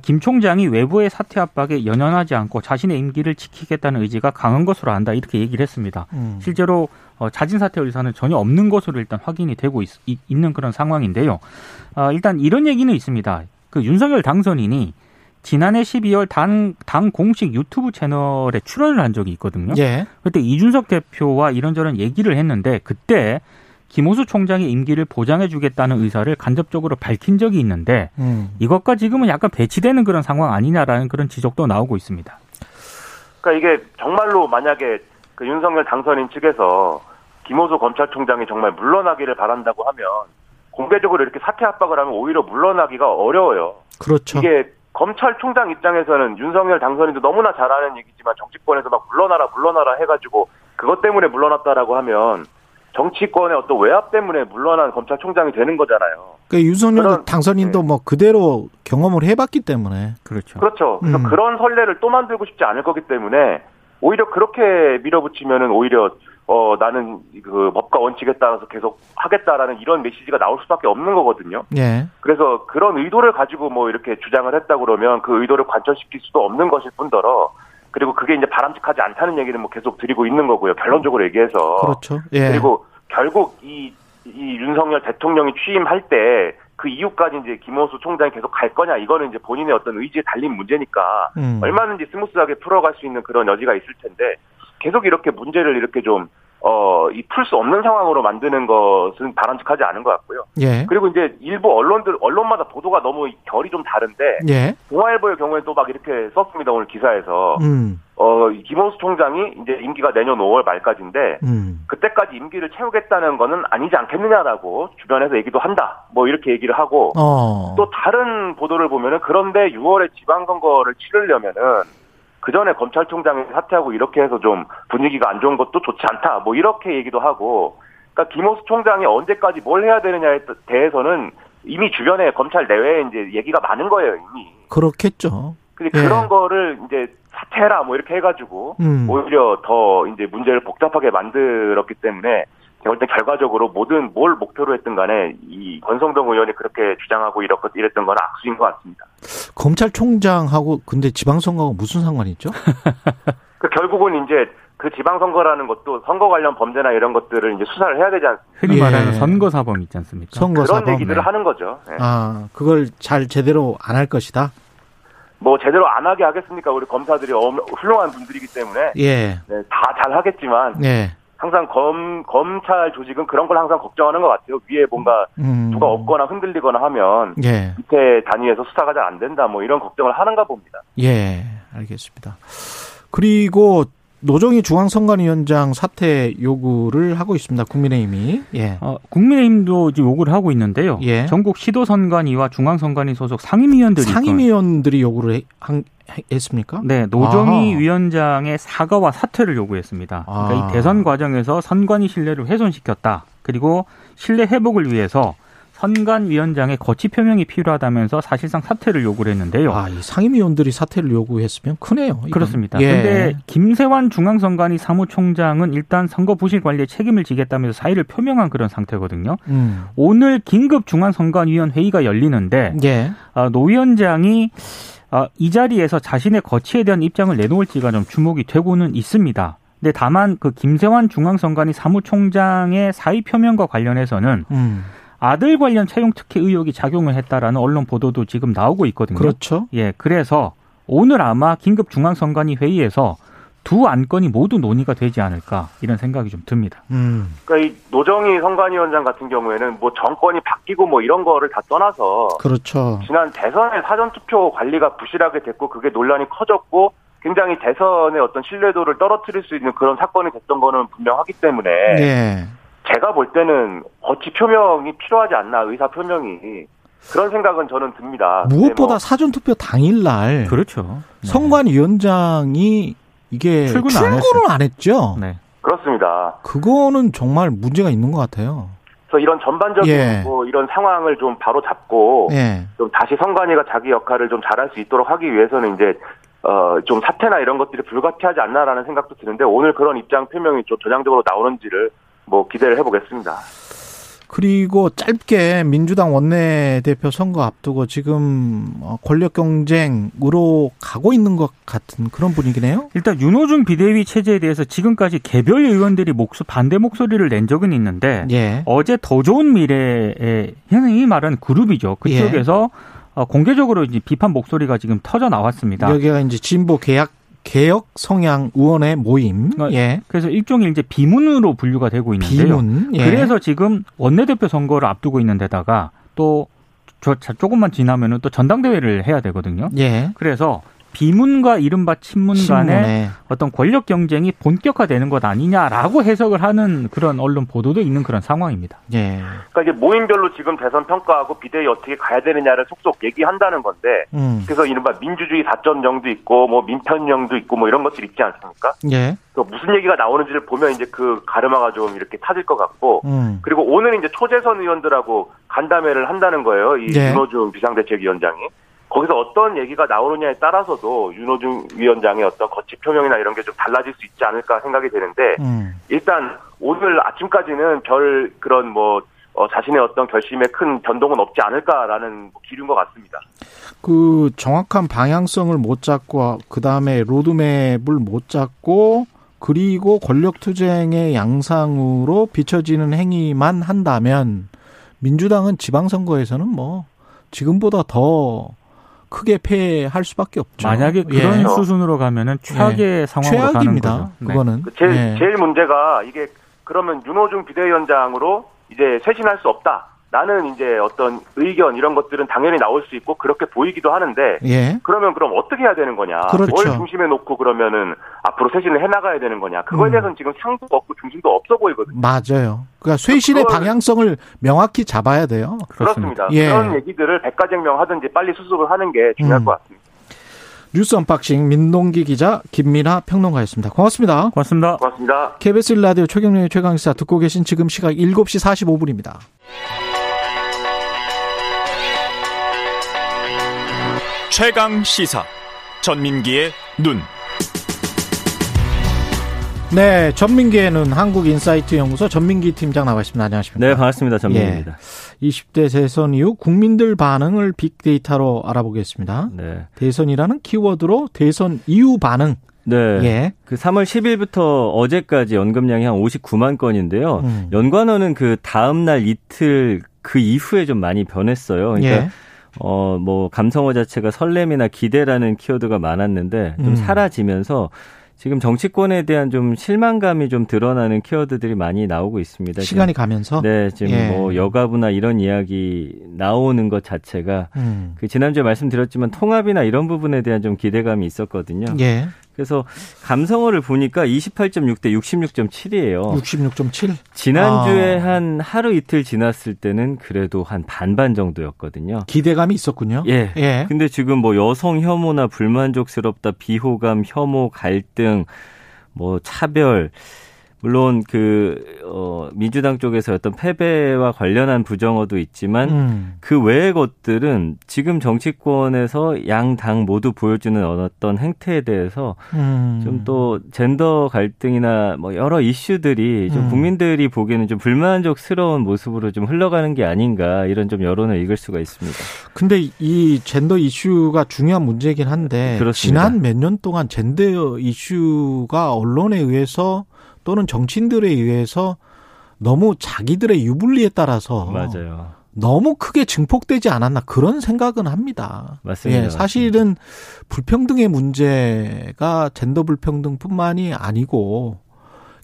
김 총장이 외부의 사퇴 압박에 연연하지 않고 자신의 임기를 지키겠다는 의지가 강한 것으로 안다 이렇게 얘기를 했습니다. 음. 실제로 어, 자진 사퇴 의사는 전혀 없는 것으로 일단 확인이 되고 있, 는 그런 상황인데요. 아, 일단 이런 얘기는 있습니다. 그 윤석열 당선인이 지난해 12월 당, 당 공식 유튜브 채널에 출연을 한 적이 있거든요. 예. 그때 이준석 대표와 이런저런 얘기를 했는데 그때 김호수 총장의 임기를 보장해 주겠다는 의사를 간접적으로 밝힌 적이 있는데 음. 이것과 지금은 약간 배치되는 그런 상황 아니냐라는 그런 지적도 나오고 있습니다. 그러니까 이게 정말로 만약에 그 윤석열 당선인 측에서 김호수 검찰총장이 정말 물러나기를 바란다고 하면 공개적으로 이렇게 사퇴 압박을 하면 오히려 물러나기가 어려워요. 그렇죠. 이게 검찰총장 입장에서는 윤석열 당선인도 너무나 잘 아는 얘기지만 정치권에서 막 물러나라 물러나라 해가지고 그것 때문에 물러났다라고 하면 정치권의 어떤 외압 때문에 물러난 검찰총장이 되는 거잖아요. 그 윤석열 그런- 당선인도 네. 뭐 그대로 경험을 해봤기 때문에. 그렇죠. 그렇죠. 그래서 음. 그런 선례를 또 만들고 싶지 않을 거기 때문에 오히려 그렇게 밀어붙이면은 오히려 어 나는 그 법과 원칙에 따라서 계속 하겠다라는 이런 메시지가 나올 수밖에 없는 거거든요. 예. 그래서 그런 의도를 가지고 뭐 이렇게 주장을 했다 그러면 그 의도를 관철시킬 수도 없는 것일 뿐더러 그리고 그게 이제 바람직하지 않다는 얘기는 뭐 계속 드리고 있는 거고요. 결론적으로 얘기해서 그렇죠. 예. 그리고 결국 이, 이 윤석열 대통령이 취임할 때 그 이후까지 이제 김오수 총장이 계속 갈 거냐 이거는 이제 본인의 어떤 의지에 달린 문제니까 음. 얼마든지 smooth하게 풀어갈 수 있는 그런 여지가 있을 텐데 계속 이렇게 문제를 이렇게 좀 어, 이 풀 수 없는 상황으로 만드는 것은 바람직하지 않은 것 같고요. 예. 그리고 이제 일부 언론들, 언론마다 보도가 너무 결이 좀 다른데, 예. 동아일보의 경우에 또 막 이렇게 썼습니다, 오늘 기사에서. 음. 어, 이 김오수 총장이 이제 임기가 내년 5월 말까지인데, 음. 그때까지 임기를 채우겠다는 거는 아니지 않겠느냐라고 주변에서 얘기도 한다. 뭐 이렇게 얘기를 하고, 어. 또 다른 보도를 보면은 그런데 6월에 지방선거를 치르려면은 그 전에 검찰총장이 사퇴하고 이렇게 해서 좀 분위기가 안 좋은 것도 좋지 않다. 뭐 이렇게 얘기도 하고, 그러니까 김호수 총장이 언제까지 뭘 해야 되느냐에 대해서는 이미 주변에 검찰 내외에 이제 얘기가 많은 거예요 이미. 그렇겠죠. 근데 예. 그런 거를 이제 사퇴해라 뭐 이렇게 해가지고 음. 오히려 더 이제 문제를 복잡하게 만들었기 때문에 때 결과적으로 모든 뭘 목표로 했든 간에 이 권성동 의원이 그렇게 주장하고 이렇게 이랬던 건 악수인 것 같습니다. 검찰총장하고 근데 지방선거하고 무슨 상관이 있죠? 그 결국은 이제 그 지방선거라는 것도 선거 관련 범죄나 이런 것들을 이제 수사를 해야 되지 않습니까? 흔히 예. 말하는 선거 사범 있지 않습니까? 선거 그런 사범. 얘기들을 하는 거죠. 예. 아, 그걸 잘 제대로 안 할 것이다. 뭐 제대로 안 하게 하겠습니까? 우리 검사들이 엄- 훌륭한 분들이기 때문에 예. 네, 다 잘 하겠지만 예. 항상 검 검찰 조직은 그런 걸 항상 걱정하는 것 같아요. 위에 뭔가 음. 누가 없거나 흔들리거나 하면 예. 밑에 단위에서 수사가 잘 안 된다. 뭐 이런 걱정을 하는가 봅니다. 예. 알겠습니다. 그리고 노정희 중앙선관위원장 사퇴 요구를 하고 있습니다. 국민의힘이. 예. 어, 국민의힘도 이제 요구를 하고 있는데요. 예. 전국 시도선관위와 중앙선관위 소속 상임위원들이 상임위원들이 요구를 해- 한- 했습니까? 네, 노정희 아하. 위원장의 사과와 사퇴를 요구했습니다. 그러니까 아. 이 대선 과정에서 선관위 신뢰를 훼손시켰다. 그리고 신뢰 회복을 위해서 선관 위원장의 거치 표명이 필요하다면서 사실상 사퇴를 요구를 했는데요. 아, 이 상임위원들이 사퇴를 요구했으면 크네요. 이건. 그렇습니다. 예. 그런데 김세환 중앙선관위 사무총장은 일단 선거 부실 관리에 책임을 지겠다면서 사의를 표명한 그런 상태거든요. 음. 오늘 긴급 중앙선관위원 회의가 열리는데 예. 아, 노 위원장이 아, 이 자리에서 자신의 거치에 대한 입장을 내놓을지가 좀 주목이 되고는 있습니다. 근데 다만 그 김세환 중앙선관위 사무총장의 사의 표명과 관련해서는 음. 아들 관련 채용 특혜 의혹이 작용을 했다라는 언론 보도도 지금 나오고 있거든요. 그렇죠. 예, 그래서 오늘 아마 긴급 중앙선관위 회의에서 두 안건이 모두 논의가 되지 않을까 이런 생각이 좀 듭니다. 음. 그러니까 이 노정희 선관위원장 같은 경우에는 뭐 정권이 바뀌고 뭐 이런 거를 다 떠나서 그렇죠. 지난 대선의 사전 투표 관리가 부실하게 됐고 그게 논란이 커졌고 굉장히 대선의 어떤 신뢰도를 떨어뜨릴 수 있는 그런 사건이 됐던 거는 분명하기 때문에 예. 제가 볼 때는 거치 표명이 필요하지 않나 의사 표명이 그런 생각은 저는 듭니다. 무엇보다 뭐 사전 투표 당일날 그렇죠. 네. 선관위원장이 이게 출근을 안 출근을 안 했죠. 네. 그렇습니다. 그거는 정말 문제가 있는 것 같아요. 그래서 이런 전반적인 예. 뭐 이런 상황을 좀 바로 잡고 예. 좀 다시 선관위가 자기 역할을 좀 잘할 수 있도록 하기 위해서는 이제 어 좀 사퇴나 이런 것들이 불가피하지 않나라는 생각도 드는데 오늘 그런 입장 표명이 좀 전향적으로 나오는지를 뭐 기대를 해보겠습니다. 그리고 짧게 민주당 원내대표 선거 앞두고 지금 어, 권력 경쟁으로 가고 있는 것 같은 그런 분위기네요. 일단 윤호중 비대위 체제에 대해서 지금까지 개별 의원들이 목소 반대 목소리를 낸 적은 있는데 예. 어제 더 좋은 미래에 현행이 말하는 그룹이죠. 그쪽에서 어, 공개적으로 이제 비판 목소리가 지금 터져 나왔습니다. 여기가 이제 진보 개혁 개혁 성향 의원의 모임. 어, 예. 그래서 일종의 이제 비문으로 분류가 되고 있는데요. 비문. 예. 그래서 지금 원내대표 선거를 앞두고 있는 데다가 또 조금만 지나면은 또 전당대회를 해야 되거든요. 예. 그래서 비문과 이른바 친문 간의 신문에 어떤 권력 경쟁이 본격화되는 것 아니냐라고 해석을 하는 그런 언론 보도도 있는 그런 상황입니다. 예. 그러니까 이제 모임별로 지금 대선 평가하고 비대위 어떻게 가야 되느냐를 속속 얘기한다는 건데 음. 그래서 이른바 민주주의 4.0도 있고 뭐 민편령도 있고 뭐 이런 것들 있지 않습니까? 예. 그 무슨 얘기가 나오는지를 보면 이제 그 가르마가 좀 이렇게 타질 것 같고 음. 그리고 오늘 이제 초재선 의원들하고 간담회를 한다는 거예요. 이 네. 윤호중 비상대책위원장이. 거기서 어떤 얘기가 나오느냐에 따라서도 윤호중 위원장의 어떤 거치 표명이나 이런 게 좀 달라질 수 있지 않을까 생각이 되는데 음. 일단 오늘 아침까지는 별 그런 뭐 어, 자신의 어떤 결심에 큰 변동은 없지 않을까라는 기류인 것 같습니다. 그 정확한 방향성을 못 잡고 그 다음에 로드맵을 못 잡고 그리고 권력 투쟁의 양상으로 비춰지는 행위만 한다면 민주당은 지방선거에서는 뭐 지금보다 더 크게 패할 수밖에 없죠. 만약에 예. 그런 수순으로 가면은 최악의 상황으로 가는 최악입니다. 거죠. 네. 그거는 그 제일 예. 제일 문제가 이게 그러면 윤호중 비대위원장으로 이제 쇄신할 수 없다. 나는 이제 어떤 의견 이런 것들은 당연히 나올 수 있고 그렇게 보이기도 하는데 예. 그러면 그럼 어떻게 해야 되는 거냐? 그렇죠. 뭘 중심에 놓고 그러면은 앞으로 쇄신을 해 나가야 되는 거냐? 그거에 음. 대해서는 지금 상도 없고 중심도 없어 보이거든요. 맞아요. 그러니까 쇄신의 방향성을 명확히 잡아야 돼요. 그렇습니다. 그렇습니다. 예. 그런 얘기들을 백가쟁명 하든지 빨리 수습을 하는 게 중요할 음. 것 같습니다. 뉴스 unboxing 민동기 기자 김민아 평론가였습니다. 고맙습니다. 고맙습니다. 고맙습니다. KBS 라디오 최경영의 최강시사 듣고 계신 지금 시각 7시 45분입니다. 최강 시사 전민기의 눈. 네, 전민기의 눈 한국 인사이트 연구소 전민기 팀장 나와 있습니다. 안녕하십니까? 네, 반갑습니다. 전민기입니다. 예, 20대 대선 이후 국민들 반응을 빅데이터로 알아보겠습니다. 네. 대선이라는 키워드로 대선 이후 반응. 네. 예. 그 3월 10일부터 어제까지 연금량이 한 59만 건인데요. 음. 연관어는 그 다음 날 이틀 그 이후에 좀 많이 변했어요. 그러니까 예. 어, 뭐, 감성어 자체가 설렘이나 기대라는 키워드가 많았는데 좀 음. 사라지면서 지금 정치권에 대한 좀 실망감이 좀 드러나는 키워드들이 많이 나오고 있습니다. 시간이 가면서. 네, 지금 예. 뭐 여가부나 이런 이야기 나오는 것 자체가 음. 그 지난주에 말씀드렸지만 통합이나 이런 부분에 대한 좀 기대감이 있었거든요. 예. 그래서 감성어를 보니까 28.6대 66.7이에요. 66.7. 지난주에 아. 한 하루 이틀 지났을 때는 그래도 한 반반 정도였거든요. 기대감이 있었군요. 예. 예. 근데 지금 뭐 여성 혐오나 불만족스럽다, 비호감, 혐오, 갈등, 뭐 차별, 물론 그, 어, 민주당 쪽에서 어떤 패배와 관련한 부정어도 있지만 음. 그 외의 것들은 지금 정치권에서 양 당 모두 보여주는 어떤 행태에 대해서 음. 좀또 젠더 갈등이나 뭐 여러 이슈들이 좀 음. 국민들이 보기에는 좀 불만족스러운 모습으로 좀 흘러가는 게 아닌가 이런 좀 여론을 읽을 수가 있습니다. 근데 이 젠더 이슈가 중요한 문제이긴 한데 그렇습니다. 지난 몇 년 동안 젠더 이슈가 언론에 의해서 또는 정치인들에 의해서 너무 자기들의 유불리에 따라서 맞아요. 너무 크게 증폭되지 않았나 그런 생각은 합니다. 맞습니다. 예, 사실은 불평등의 문제가 젠더 불평등뿐만이 아니고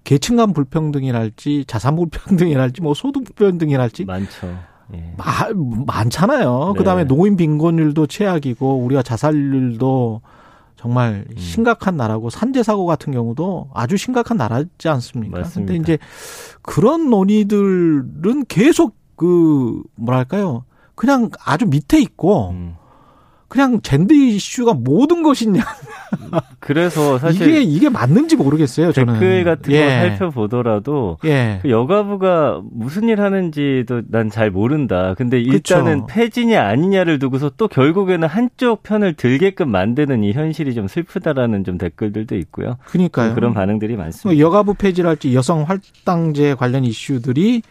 계층 간 불평등이랄지 자산 불평등이랄지 뭐 소득 불평등이랄지 많죠. 예. 마, 많잖아요. 네. 그다음에 노인 빈곤율도 최악이고 우리가 자살률도 정말 음. 심각한 나라고 산재 사고 같은 경우도 아주 심각한 나라지 않습니까? 맞습니다. 근데 이제 그런 논의들은 계속 그 뭐랄까요? 그냥 아주 밑에 있고 음. 그냥 젠더 이슈가 모든 것이냐 그래서 사실 이게 이게 맞는지 모르겠어요. 저는 댓글 같은 예. 거 살펴보더라도 예. 그 여가부가 무슨 일 하는지도 난 잘 모른다. 근데 일단은 그쵸. 폐지냐 아니냐를 두고서 또 결국에는 한쪽 편을 들게끔 만드는 이 현실이 좀 슬프다라는 좀 댓글들도 있고요. 그러니까요. 그런 반응들이 뭐 많습니다. 여가부 폐지랄지 여성 할당제 관련 이슈들이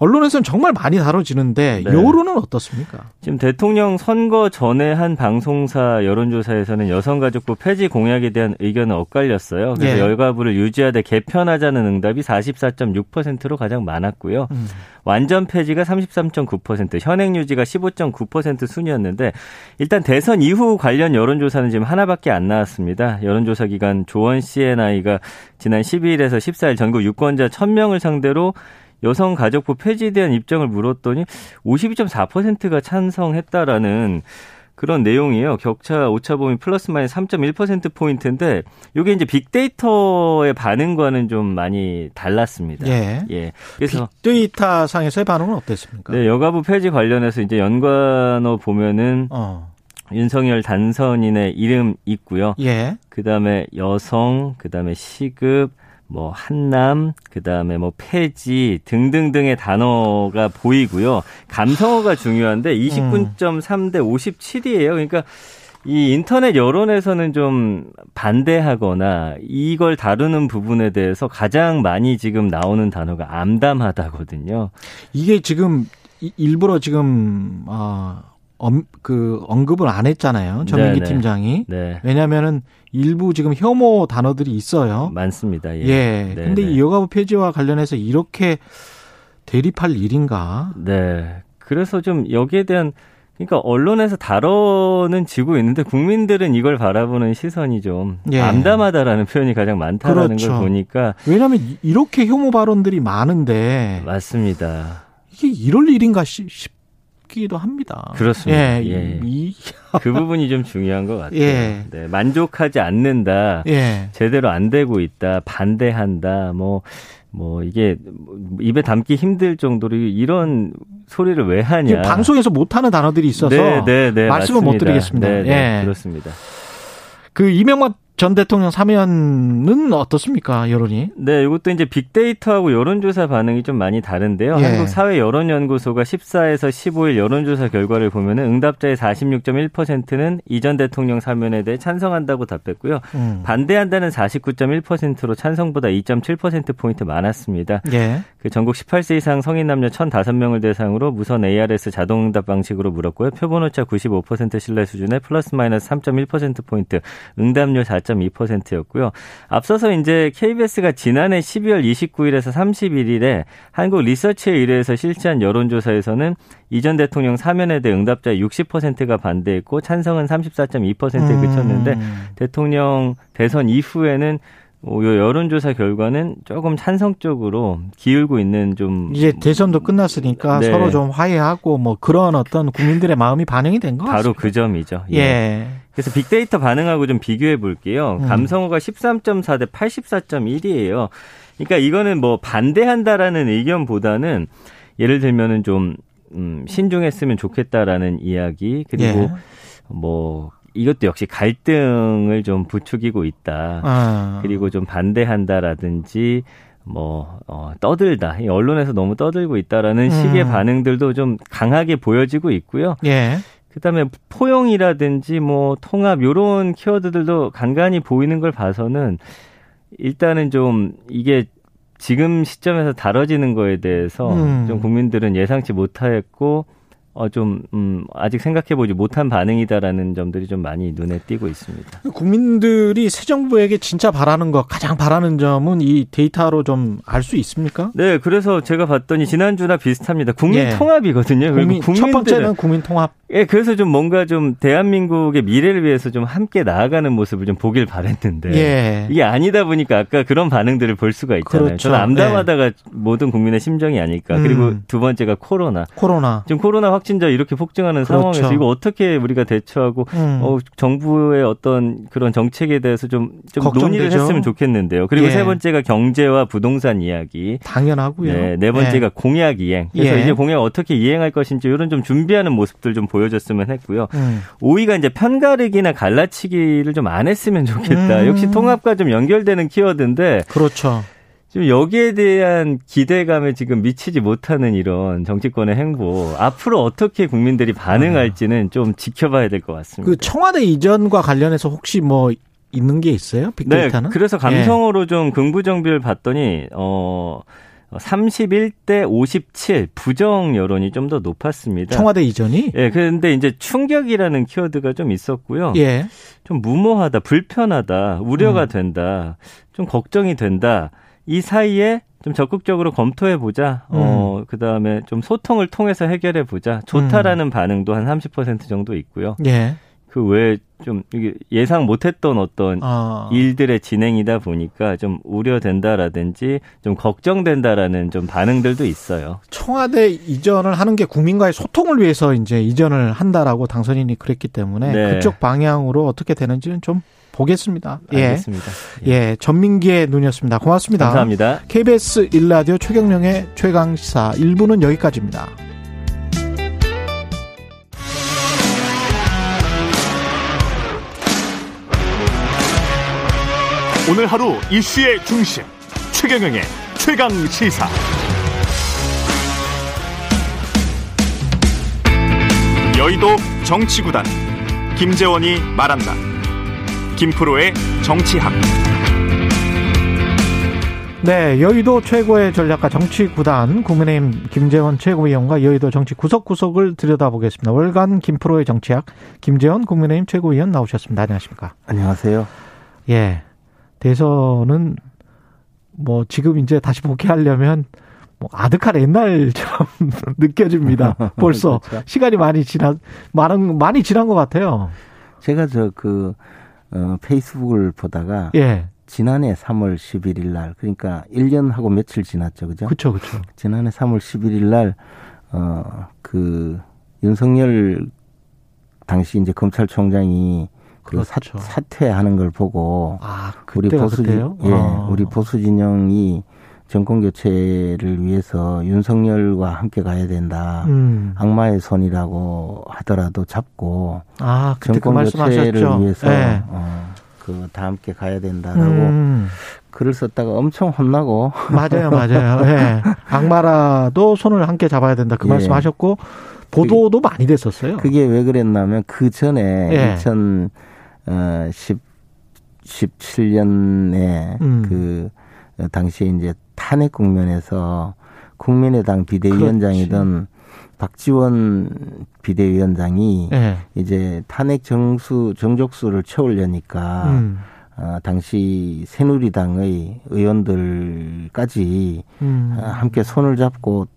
언론에서는 정말 많이 다뤄지는데 네. 여론은 어떻습니까? 지금 대통령 선거 전에 한 방송사 여론조사에서는 여성가족부 폐지 공약에 대한 의견은 엇갈렸어요. 그래서 예. 여가부를 유지하되 개편하자는 응답이 44.6%로 가장 많았고요. 음. 완전 폐지가 33.9%, 현행 유지가 15.9% 순이었는데 일단 대선 이후 관련 여론조사는 지금 하나밖에 안 나왔습니다. 여론조사 기관 조원 CNI가 지난 12일에서 14일 전국 유권자 1000명을 상대로 여성 가족부 폐지에 대한 입장을 물었더니 52.4%가 찬성했다라는 그런 내용이에요. 격차 오차 범위 플러스 마이너스 3.1% 포인트인데 이게 이제 빅데이터의 반응과는 좀 많이 달랐습니다. 예. 예. 그래서 빅데이터 상에서의 반응은 어땠습니까? 네, 여가부 폐지 관련해서 이제 연관어 보면은 어. 윤석열 단선인의 이름 있고요. 예. 그다음에 여성, 그다음에 시급, 뭐 한남, 그다음에 뭐 폐지 등등등의 단어가 보이고요. 감성어가 중요한데 29.3대 57이에요. 그러니까 이 인터넷 여론에서는 좀 반대하거나 이걸 다루는 부분에 대해서 가장 많이 지금 나오는 단어가 암담하다거든요. 이게 지금 이- 일부러 지금 아, 엄, 그 언급을 안 했잖아요. 전민기 네네. 팀장이. 네. 왜냐면은 일부 지금 혐오 단어들이 있어요. 많습니다. 예. 예. 네, 근데 네. 이 여가부 폐지와 관련해서 이렇게 대립할 일인가? 네. 그래서 좀 여기에 대한 그러니까 언론에서 다뤄는 지고 있는데 국민들은 이걸 바라보는 시선이 좀 예. 암담하다라는 표현이 가장 많다라는 그렇죠. 걸 보니까 왜냐하면 이- 이렇게 혐오 발언들이 많은데 맞습니다. 이게 이럴 일인가 싶- 싶기도 합니다. 그렇습니다. 예, 예. 이, 그 부분이 좀 중요한 것 같아요. 예. 네, 만족하지 않는다. 예. 제대로 안 되고 있다. 반대한다. 뭐, 뭐, 이게 입에 담기 힘들 정도로 이런 소리를 왜 하냐. 방송에서 못하는 단어들이 있어서 네, 네, 네, 말씀을 못 맞습니다. 드리겠습니다. 네, 네, 예. 그렇습니다. 그 이명박 전 대통령 사면은 어떻습니까, 여론이? 네, 이것도 이제 빅데이터하고 여론조사 반응이 좀 많이 다른데요. 예. 한국 사회 여론연구소가 14에서 15일 여론조사 결과를 보면은 응답자의 46.1%는 이전 대통령 사면에 대해 찬성한다고 답했고요. 음. 반대한다는 49.1%로 찬성보다 2.7%포인트 많았습니다. 예. 그 전국 18세 이상 성인 남녀 1,005명을 대상으로 무선 ARS 자동응답 방식으로 물었고요. 표본 오차 95% 신뢰 수준에 플러스 마이너스 3.1%포인트, 응답률 4.2%였고요. 앞서서 이제 KBS가 지난해 12월 29일에서 31일에 한국 리서치에 의뢰해서 실시한 여론조사에서는 이전 대통령 사면에 대해 응답자의 60%가 반대했고 찬성은 34.2%에 음. 그쳤는데 대통령 대선 이후에는 어, 요 여론조사 결과는 조금 찬성 쪽으로 기울고 있는 좀 이제 대선도 끝났으니까 네. 서로 좀 화해하고 뭐 그런 어떤 국민들의 마음이 반영이 된 것 같습니다. 바로 그 점이죠. 예. 그래서 빅데이터 반응하고 좀 비교해 볼게요. 음. 감성어가 13.4 대 84.1이에요. 그러니까 이거는 뭐 반대한다라는 의견보다는 예를 들면은 좀 음, 신중했으면 좋겠다라는 이야기 그리고 예. 뭐 이것도 역시 갈등을 좀 부추기고 있다. 아. 그리고 좀 반대한다라든지 뭐 어, 떠들다. 이 언론에서 너무 떠들고 있다라는 식의 음. 반응들도 좀 강하게 보여지고 있고요. 예. 그다음에 포용이라든지 뭐 통합 요런 키워드들도 간간히 보이는 걸 봐서는 일단은 좀 이게 지금 시점에서 다뤄지는 거에 대해서 음. 좀 국민들은 예상치 못했고 어 좀 음, 아직 생각해 보지 못한 반응이다라는 점들이 좀 많이 눈에 띄고 있습니다. 국민들이 새 정부에게 진짜 바라는 것, 가장 바라는 점은 이 데이터로 좀 알 수 있습니까? 네, 그래서 제가 봤더니 지난주나 비슷합니다. 국민 예. 통합이거든요. 국민, 첫 번째는 국민 통합. 예, 그래서 좀 뭔가 좀 대한민국의 미래를 위해서 좀 함께 나아가는 모습을 좀 보길 바랬는데 예. 이게 아니다 보니까 아까 그런 반응들을 볼 수가 있잖아요. 그렇죠. 저는 암담하다가 모든 국민의 심정이 아닐까. 음. 그리고 두 번째가 코로나. 코로나. 지금 코로나 확진 자 이렇게 폭증하는 그렇죠. 상황에서 이거 어떻게 우리가 대처하고 음. 어, 정부의 어떤 그런 정책에 대해서 좀, 좀 걱정되죠. 논의를 했으면 좋겠는데요. 그리고 예. 세 번째가 경제와 부동산 이야기. 당연하고요. 네, 네 번째가 예. 공약 이행. 그래서 예. 이제 공약 어떻게 이행할 것인지 이런 좀 준비하는 모습들 좀 보여줬으면 했고요. 음. 5위가 이제 편가르기나 갈라치기를 좀 안 했으면 좋겠다. 음. 역시 통합과 좀 연결되는 키워드인데 그렇죠. 지금 여기에 대한 기대감에 지금 미치지 못하는 이런 정치권의 행보 앞으로 어떻게 국민들이 반응할지는 좀 지켜봐야 될 것 같습니다. 그 청와대 이전과 관련해서 혹시 뭐 있는 게 있어요? 네, 빅데이터는? 그래서 감성으로 좀 긍부정비를 봤더니 어 31대 57 부정 여론이 좀 더 높았습니다. 청와대 이전이? 예, 그런데 이제 충격이라는 키워드가 좀 있었고요. 예. 좀 무모하다, 불편하다, 우려가 음. 된다, 좀 걱정이 된다. 이 사이에 좀 적극적으로 검토해 보자. 음. 어, 그다음에 좀 소통을 통해서 해결해 보자. 좋다라는 반응도 한 30% 정도 있고요. 예. 그 외에 좀 예상 못 했던 어떤 아. 일들의 진행이다 보니까 좀 우려된다라든지 좀 걱정된다라는 좀 반응들도 있어요. 청와대 이전을 하는 게 국민과의 소통을 위해서 이제 이전을 한다라고 당선인이 그랬기 때문에 네. 그쪽 방향으로 어떻게 되는지는 좀 보겠습니다. 예. 알겠습니다. 예. 전민기의 눈이었습니다. 고맙습니다. 감사합니다. KBS 1라디오 최경령의 최강 시사 1부는 여기까지입니다. 오늘 하루 이슈의 중심 최경영의 최강 시사. 여의도 정치구단 김재원이 말한다. 김프로의 정치학. 네, 여의도 최고의 전략가 정치구단 국민의힘 김재원 최고위원과 여의도 정치 구석구석을 들여다보겠습니다. 월간 김프로의 정치학 김재원 국민의힘 최고위원 나오셨습니다. 안녕하십니까? 안녕하세요. 예. 대선은 뭐 지금 이제 다시 복귀하려면 뭐 아득한 옛날처럼 느껴집니다. 벌써 그렇죠. 시간이 많이 지나 많은 많이 지난 것 같아요. 제가 저 그 어, 페이스북을 보다가 예, 지난해 3월 11일 날 그러니까 1년하고 며칠 지났죠. 그죠? 그렇죠, 그렇죠. 지난해 3월 11일 날 어, 그 윤석열 당시 이제 검찰총장이 그 사, 그렇죠. 사 퇴하는 걸 보고 아, 우리 보수? 예, 아. 우리 보수 진영이 정권 교체를 위해서 윤석열과 함께 가야 된다. 음. 악마의 손이라고 하더라도 잡고 아, 그때 그 정권 교체를. 위해서 예. 어, 그다 함께 가야 된다라고 음. 글을 썼다가 엄청 혼나고 맞아요, 맞아요. 예. 악마라도 손을 함께 잡아야 된다 그 예. 말씀하셨고 보도도 많이 됐었어요. 그게 왜 그랬냐면 그 전에 예. 2017년에 음. 그 당시에 이제 탄핵 국면에서 국민의당 비대위원장이던 박지원 비대위원장이 예. 이제 탄핵 정수 정족수를 채우려니까 음. 어, 당시 새누리당의 의원들까지 음. 어, 함께 손을 잡고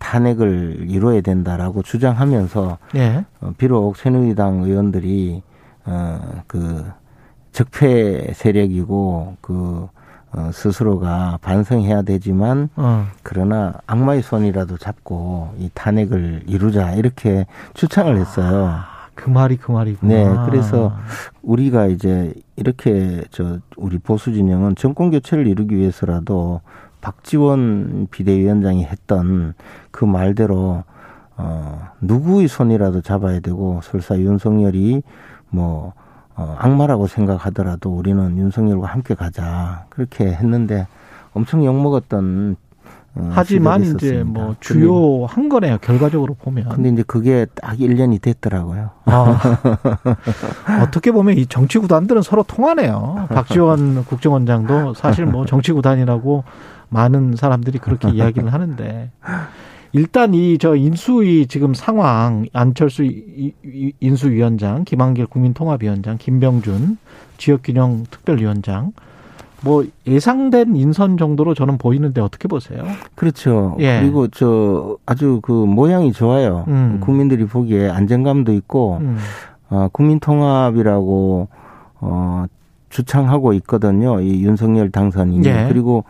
탄핵을 이뤄야 된다라고 주장하면서 예. 어, 비록 새누리당 의원들이 어 그 적폐 세력이고 그 어, 스스로가 반성해야 되지만 어. 그러나 악마의 손이라도 잡고 이 탄핵을 이루자 이렇게 추천을 했어요. 그 말이 그 말이구나. 네, 그래서 우리가 이제 이렇게 저 우리 보수 진영은 정권 교체를 이루기 위해서라도 박지원 비대위원장이 했던 그 말대로 어 누구의 손이라도 잡아야 되고 설사 윤석열이 뭐 어, 악마라고 생각하더라도 우리는 윤석열과 함께 가자 그렇게 했는데 엄청 욕 먹었던 어, 하지만 이제. 뭐 주요한 거네요. 결과적으로 보면. 근데 이제 그게 딱 1년이 됐더라고요. 아, 어떻게 보면 이 정치 구단들은 서로 통하네요. 박지원 국정원장도 사실 뭐 정치 구단이라고 많은 사람들이 그렇게 이야기를 하는데 일단 이 저 인수위 지금 상황 안철수 인수위원장, 김한길 국민통합위원장, 김병준 지역균형 특별위원장 뭐 예상된 인선 정도로 저는 보이는데 어떻게 보세요? 그렇죠. 예. 그리고 저 아주 그 모양이 좋아요. 음. 국민들이 보기에 안정감도 있고 음. 어, 국민통합이라고 어, 주창하고 있거든요. 이 윤석열 당선인이 예. 그리고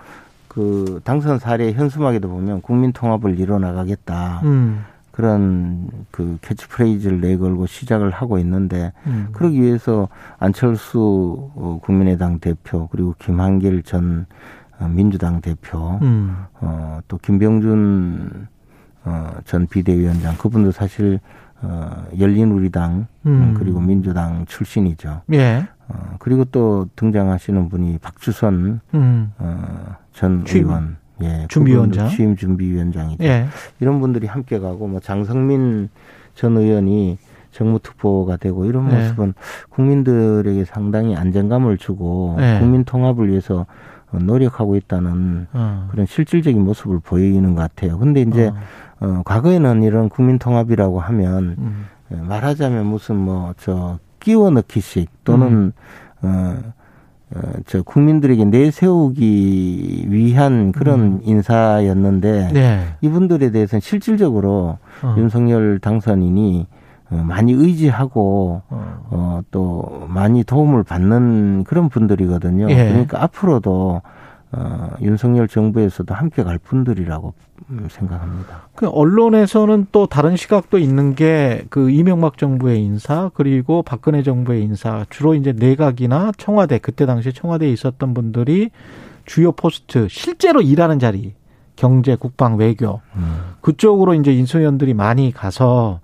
그 당선 사례 현수막에도 보면 국민 통합을 이뤄 나가겠다 음. 그런 그 캐치프레이즈를 내걸고 시작을 하고 있는데 음. 그러기 위해서 안철수 어, 국민의당 대표 그리고 김한길 전 어, 민주당 대표 음. 어, 또 김병준 어, 전 비대위원장 그분도 사실 어, 열린우리당 음. 음, 그리고 민주당 출신이죠. 예. 어, 그리고 또 등장하시는 분이 박주선 음. 어, 전 취임 의원, 예, 준비위원장. 취임 준비위원장이죠. 예. 이런 분들이 함께 가고 뭐 장성민 전 의원이 정무특보가 되고 이런 네. 모습은 국민들에게 상당히 안정감을 주고 네. 국민 통합을 위해서 어, 노력하고 있다는 어. 그런 실질적인 모습을 보이는 것 같아요. 근데 이제 어. 어, 과거에는 이런 국민 통합이라고 하면 음. 예, 말하자면 무슨 뭐 저 끼워 넣기식 또는 음. 어, 어, 저 국민들에게 내세우기 위한 그런 인사였는데 음. 네. 이분들에 대해서는 실질적으로 어. 윤석열 당선인이 어, 많이 의지하고 어. 어, 또 많이 도움을 받는 그런 분들이거든요. 예. 그러니까 앞으로도 어, 윤석열 정부에서도 함께 갈 분들이라고 음, 생각합니다. 그 언론에서는 또 다른 시각도 있는 게 그 이명박 정부의 인사 그리고 박근혜 정부의 인사 주로 이제 내각이나 청와대 그때 당시 청와대에 있었던 분들이 주요 포스트 실제로 일하는 자리 경제 국방 외교 음. 그쪽으로 이제 인수위원들이 많이 가서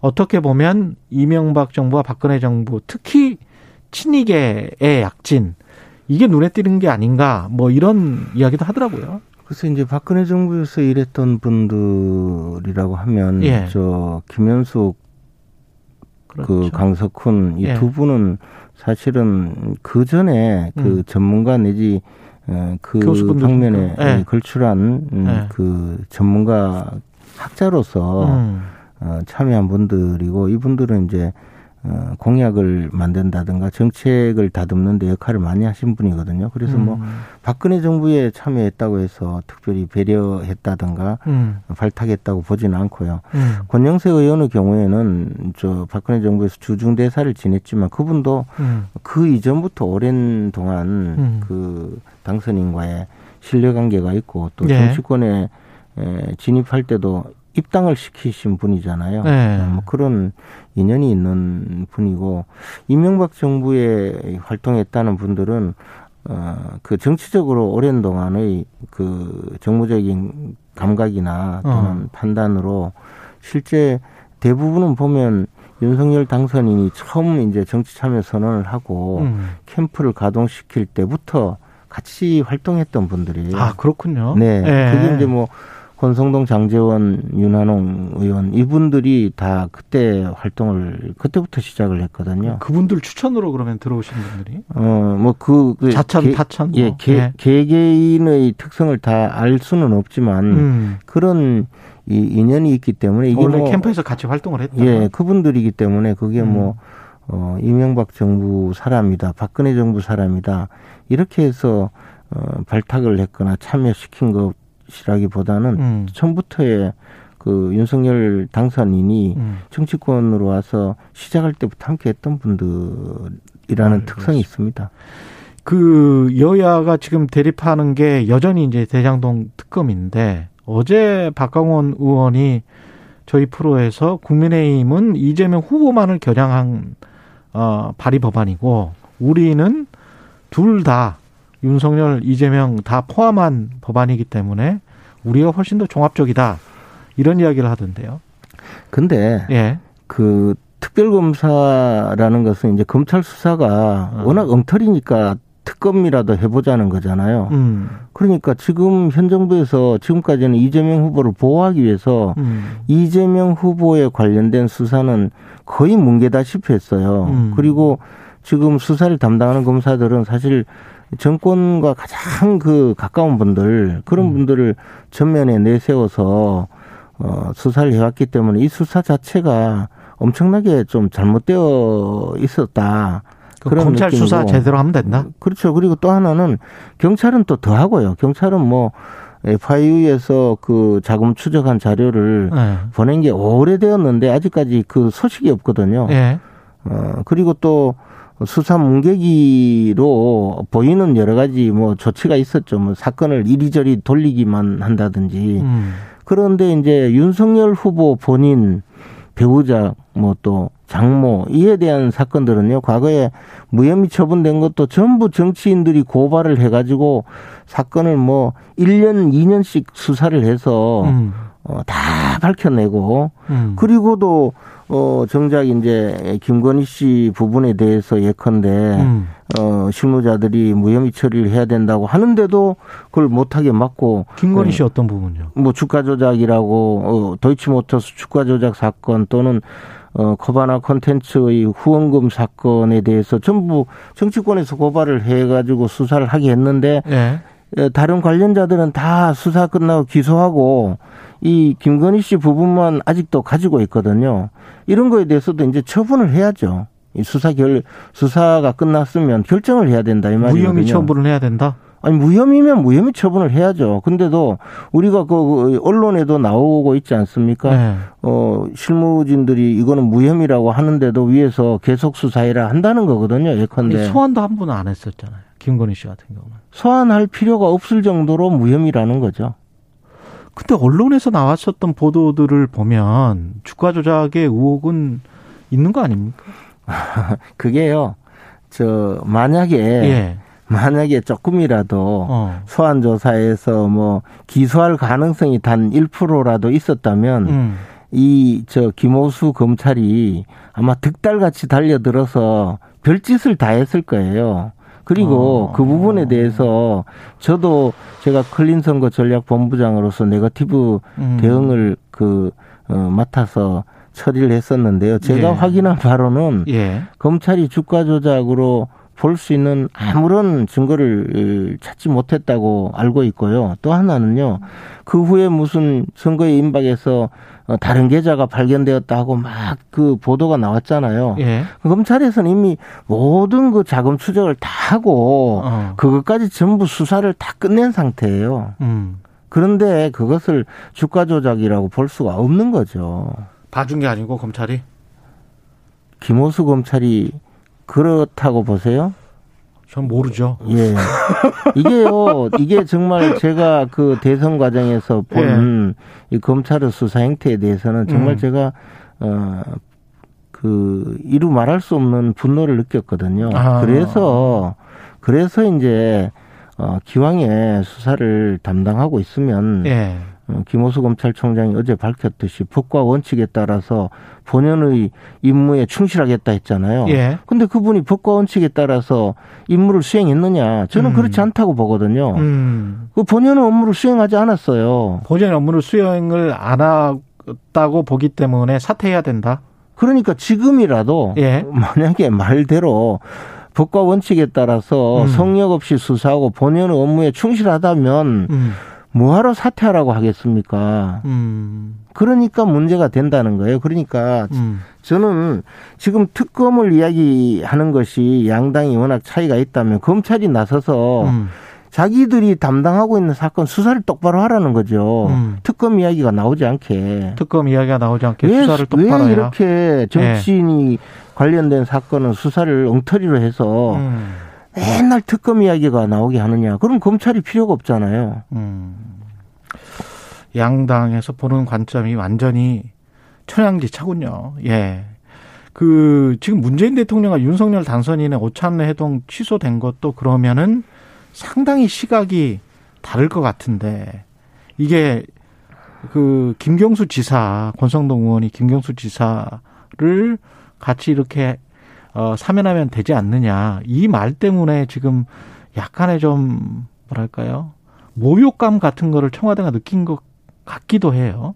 어떻게 보면 이명박 정부와 박근혜 정부 특히 친이계의 약진 이게 눈에 띄는 게 아닌가 뭐 이런 이야기도 하더라고요. 그래서 이제 박근혜 정부에서 일했던 분들이라고 하면 예. 저 김현숙 그 그렇죠. 강석훈 이 예. 두 분은 사실은 그 전에 그 음. 전문가 내지 어, 그 방면에 예. 예, 걸출한 음, 예. 그 전문가 학자로서 음. 어, 참여한 분들이고 이분들은 이제 어, 공약을 만든다든가 정책을 다듬는 데 역할을 많이 하신 분이거든요. 그래서 뭐 음. 박근혜 정부에 참여했다고 해서 특별히 배려했다든가 음. 발탁했다고 보지는 않고요. 음. 권영세 의원의 경우에는 저 박근혜 정부에서 주중 대사를 지냈지만 그분도 음. 그 이전부터 오랜 동안 음. 그 당선인과의 신뢰 관계가 있고 또 예. 정치권에 에, 진입할 때도 입당을 시키신 분이잖아요. 네. 어, 뭐 그런 인연이 있는 분이고 이명박 정부에 활동했다는 분들은 어, 그 정치적으로 오랜 동안의 그 정무적인 감각이나 또는 어. 판단으로 실제 대부분은 보면 윤석열 당선인이 처음 이제 정치 참여 선언을 하고 음. 캠프를 가동시킬 때부터 같이 활동했던 분들이 아 그렇군요. 네. 예. 그게 이제 뭐 권성동, 장재원, 윤한홍 의원 이분들이 다 그때 활동을 그때부터 시작을 했거든요. 그분들 추천으로 그러면 들어오신 분들이 어, 뭐 그, 그 자천, 개, 타천, 예, 뭐. 개, 예. 개개인의 특성을 다 알 수는 없지만 음. 그런 이 인연이 있기 때문에 이게 원래 뭐 캠프에서 같이 활동을 했다. 예, 그분들이기 때문에 그게 음. 뭐 어, 이명박 정부 사람이다, 박근혜 정부 사람이다 이렇게 해서 어, 발탁을 했거나 참여시킨 것 이라기보다는 음. 처음부터의 그 윤석열 당선인이 음. 정치권으로 와서 시작할 때부터 함께 했던 분들이라는 아, 특성이 있습니다. 그 여야가 지금 대립하는 게 여전히 이제 대장동 특검인데 어제 박강원 의원이 저희 프로에서 국민의힘은 이재명 후보만을 겨냥한 어, 발의 법안이고 우리는 둘 다 윤석열, 이재명 다 포함한 법안이기 때문에 우리가 훨씬 더 종합적이다 이런 이야기를 하던데요. 근데 예. 그 특별검사라는 것은 이제 검찰 수사가 어. 워낙 엉터리니까 특검이라도 해보자는 거잖아요. 음. 그러니까 지금 현 정부에서 지금까지는 이재명 후보를 보호하기 위해서 음. 이재명 후보에 관련된 수사는 거의 뭉개다시피 했어요. 음. 그리고 지금 수사를 담당하는 검사들은 사실 정권과 가장 그 가까운 분들 그런 음. 분들을 전면에 내세워서 어 수사를 해왔기 때문에 이 수사 자체가 엄청나게 좀 잘못되어 있었다. 그 그런 검찰 수사 느낌이고. 제대로 하면 된다. 그렇죠. 그리고 또 하나는 경찰은 또 더 하고요. 경찰은 뭐 FIU에서 그 자금 추적한 자료를 예. 보낸 게 오래되었는데 아직까지 그 소식이 없거든요. 예. 어, 그리고 또 수사 문개기로 보이는 여러 가지 뭐 조치가 있었죠. 뭐 사건을 이리저리 돌리기만 한다든지. 음. 그런데 이제 윤석열 후보 본인 배우자 뭐 또 장모 이에 대한 사건들은요 과거에 무혐의 처분된 것도 전부 정치인들이 고발을 해가지고 사건을 뭐 1년 2년씩 수사를 해서 음. 어, 다 밝혀내고 음. 그리고도 어 정작 이제 김건희 씨 부분에 대해서 예컨대 음. 어 실무자들이 무혐의 처리를 해야 된다고 하는데도 그걸 못하게 막고 김건희 네. 씨 어떤 부분요? 뭐 주가 조작이라고 어 도이치모터스 주가 조작 사건 또는 어 코바나 콘텐츠의 후원금 사건에 대해서 전부 정치권에서 고발을 해 가지고 수사를 하게 했는데 예. 어, 다른 관련자들은 다 수사 끝나고 기소하고 이 김건희 씨 부분만 아직도 가지고 있거든요. 이런 거에 대해서도 이제 처분을 해야죠. 이 수사 결 수사가 끝났으면 결정을 해야 된다 이 말이거든요. 무혐의 처분을 해야 된다. 아니 무혐의면 무혐의 처분을 해야죠. 근데도 우리가 그 언론에도 나오고 있지 않습니까? 네. 어 실무진들이 이거는 무혐의라고 하는데도 위에서 계속 수사해라 한다는 거거든요. 예컨대 소환도 한 번은 안 했었잖아요. 김건희 씨 같은 경우는. 소환할 필요가 없을 정도로 무혐의라는 거죠. 근데 언론에서 나왔었던 보도들을 보면 주가 조작의 의혹은 있는 거 아닙니까? 그게요. 저 만약에 예. 만약에 조금이라도 어. 소환 조사에서 뭐 기소할 가능성이 단 1%라도 있었다면 음. 이저 김호수 검찰이 아마 득달같이 달려들어서 별짓을 다 했을 거예요. 그리고 어. 그 부분에 대해서 저도 제가 clean 선거 전략 본부장으로서 네거티브 음. 대응을 그 어, 맡아서 처리를 했었는데요. 제가 예. 확인한 바로는 예. 검찰이 주가 조작으로 볼 수 있는 아무런 증거를 찾지 못했다고 알고 있고요. 또 하나는요. 그 후에 무슨 선거에 임박해서 어, 다른 계좌가 발견되었다 하고 막 그 보도가 나왔잖아요. 예. 검찰에서는 이미 모든 그 자금 추적을 다 하고 어. 그것까지 전부 수사를 다 끝낸 상태예요. 음. 그런데 그것을 주가 조작이라고 볼 수가 없는 거죠. 봐준 게 아니고 검찰이 김호수 검찰이 그렇다고 보세요? 전 모르죠. 예. 이게요, 이게 정말 제가 그 대선 과정에서 본이 검찰의 수사 행태에 대해서는 정말 음. 제가, 어, 그, 이루 말할 수 없는 분노를 느꼈거든요. 아. 그래서, 그래서 이제, 어, 기왕에 수사를 담당하고 있으면, 예. 어, 김호수 검찰총장이 어제 밝혔듯이 법과 원칙에 따라서 본연의 임무에 충실하겠다 했잖아요. 예. 근데 그분이 법과 원칙에 따라서 임무를 수행했느냐? 저는 음. 그렇지 않다고 보거든요. 음. 그 본연의 업무를 수행하지 않았어요. 본연 업무를 수행을 안 했다고 보기 때문에 사퇴해야 된다. 그러니까 지금이라도 예. 만약에 말대로 법과 원칙에 따라서 음. 성역 없이 수사하고 본연의 업무에 충실하다면 음. 뭐하러 사퇴하라고 하겠습니까? 음. 그러니까 문제가 된다는 거예요. 그러니까 음. 저는 지금 특검을 이야기하는 것이 양당이 워낙 차이가 있다면 검찰이 나서서 음. 자기들이 담당하고 있는 사건 수사를 똑바로 하라는 거죠. 음. 특검 이야기가 나오지 않게. 특검 이야기가 나오지 않게 왜, 수사를 똑바로 왜 해라. 이렇게 정치인이 관련된 사건은 수사를 엉터리로 해서 음. 맨날 특검 이야기가 나오게 하느냐. 그럼 검찰이 필요가 없잖아요. 음. 양당에서 보는 관점이 완전히 천양지차군요. 예. 그 지금 문재인 대통령과 윤석열 당선인의 오찬 회동 취소된 것도 그러면은 상당히 시각이 다를 것 같은데 이게 그 김경수 지사 권성동 의원이 김경수 지사를 같이 이렇게 어 사면하면 되지 않느냐 이 말 때문에 지금 약간의 좀 뭐랄까요 모욕감 같은 거를 청와대가 느낀 것 같기도 해요.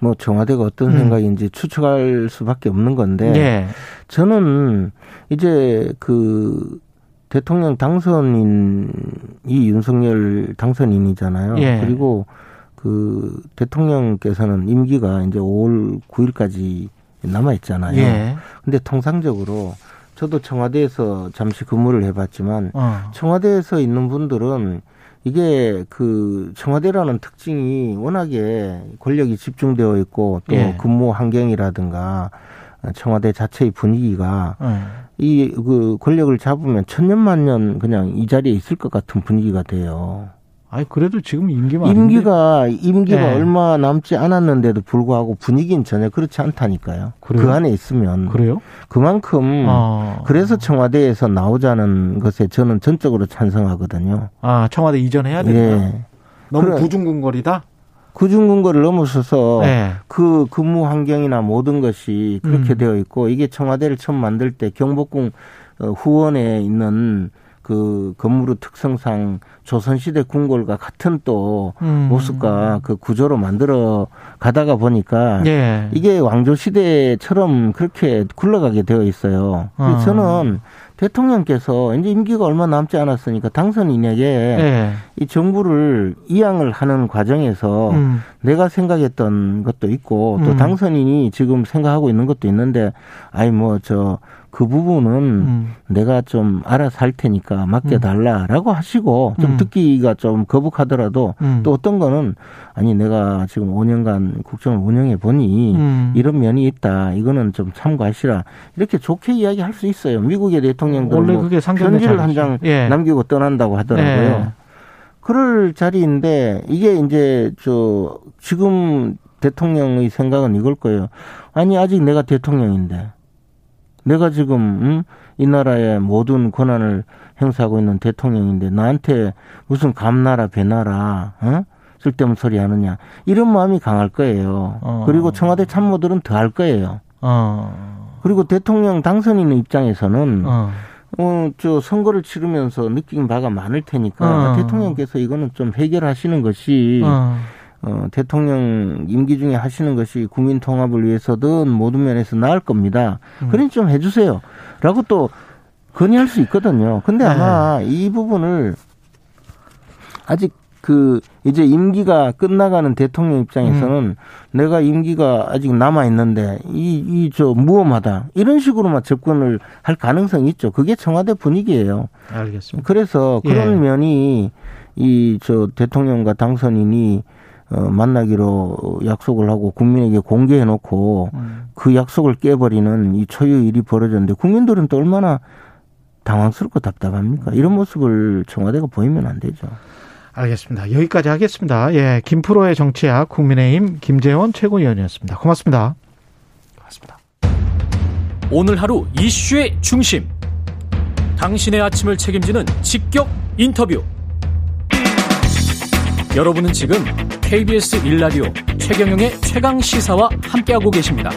뭐 청와대가 어떤 음. 생각인지 추측할 수밖에 없는 건데 예. 저는 이제 그 대통령 당선인이 윤석열 당선인이잖아요. 예. 그리고 그 대통령께서는 임기가 이제 5월 9일까지 남아 있잖아요. 예. 근데 통상적으로 저도 청와대에서 잠시 근무를 해봤지만 어. 청와대에서 있는 분들은 이게 그 청와대라는 특징이 워낙에 권력이 집중되어 있고 또 예. 근무 환경이라든가 청와대 자체의 분위기가 예. 이그 권력을 잡으면 천년만년 그냥 이 자리에 있을 것 같은 분위기가 돼요. 아니 그래도 지금 임기만 임기가 임기가 네. 얼마 남지 않았는데도 불구하고 분위기는 전혀 그렇지 않다니까요. 그래요? 그 안에 있으면 그래요? 그만큼 어. 그래서 청와대에서 나오자는 것에 저는 전적으로 찬성하거든요. 아 청와대 이전해야 된다. 예. 너무 그래. 구중궁궐이다. 구중근거를 넘어서서 네. 그 근무 환경이나 모든 것이 그렇게 음. 되어 있고 이게 청와대를 처음 만들 때 경복궁 어, 후원에 있는 그 건물의 특성상 조선시대 궁궐과 같은 또 음. 모습과 그 구조로 만들어 가다가 보니까 예. 이게 왕조 시대처럼 그렇게 굴러가게 되어 있어요. 그래서 어. 저는 대통령께서 이제 임기가 얼마 남지 않았으니까 당선인에게 예. 이 정부를 이양을 하는 과정에서 음. 내가 생각했던 것도 있고 또 음. 당선인이 지금 생각하고 있는 것도 있는데 아이 뭐저 그 부분은 음. 내가 좀 알아서 할 테니까 맡겨달라라고 하시고 좀 음. 듣기가 좀 거북하더라도 음. 또 어떤 거는 아니 내가 지금 5년간 국정을 운영해 보니 음. 이런 면이 있다. 이거는 좀 참고하시라. 이렇게 좋게 이야기할 수 있어요. 미국의 대통령들 원래 뭐 그게 편지를 자리죠. 한장 예. 남기고 떠난다고 하더라고요. 예. 그럴 자리인데 이게 이제 저 지금 대통령의 생각은 이걸 거예요. 아니 아직 내가 대통령인데 내가 지금 음? 이 나라의 모든 권한을 행사하고 있는 대통령인데 나한테 무슨 감나라 배나라 어? 쓸데없는 소리 하느냐 이런 마음이 강할 거예요. 어. 그리고 청와대 참모들은 더 할 거예요. 어. 그리고 대통령 당선인의 입장에서는 어. 어, 저 선거를 치르면서 느낀 바가 많을 테니까 어. 대통령께서 이거는 좀 해결하시는 것이 어. 어, 대통령 임기 중에 하시는 것이 국민 통합을 위해서든 모든 면에서 나을 겁니다. 음. 그러니 좀 해주세요. 라고 또 건의할 수 있거든요. 근데 네. 아마 이 부분을 아직 그 이제 임기가 끝나가는 대통령 입장에서는 음. 내가 임기가 아직 남아 있는데 이 이 저 무엄하다 이런 식으로만 접근을 할 가능성이 있죠. 그게 청와대 분위기예요. 알겠습니다. 그래서 그런 예. 면이 이 저 대통령과 당선인이 어, 만나기로 약속을 하고 국민에게 공개해 놓고 음. 그 약속을 깨버리는 이 초유 일이 벌어졌는데 국민들은 또 얼마나 당황스럽고 답답합니까? 이런 모습을 청와대가 보이면 안 되죠. 알겠습니다. 여기까지 하겠습니다. 예, 김프로의 정치학 국민의힘 김재원 최고위원이었습니다. 고맙습니다. 고맙습니다. 오늘 하루 이슈의 중심. 당신의 아침을 책임지는 직격 인터뷰. 여러분은 지금 KBS 1라디오 최경영의 최강 시사와 함께하고 계십니다.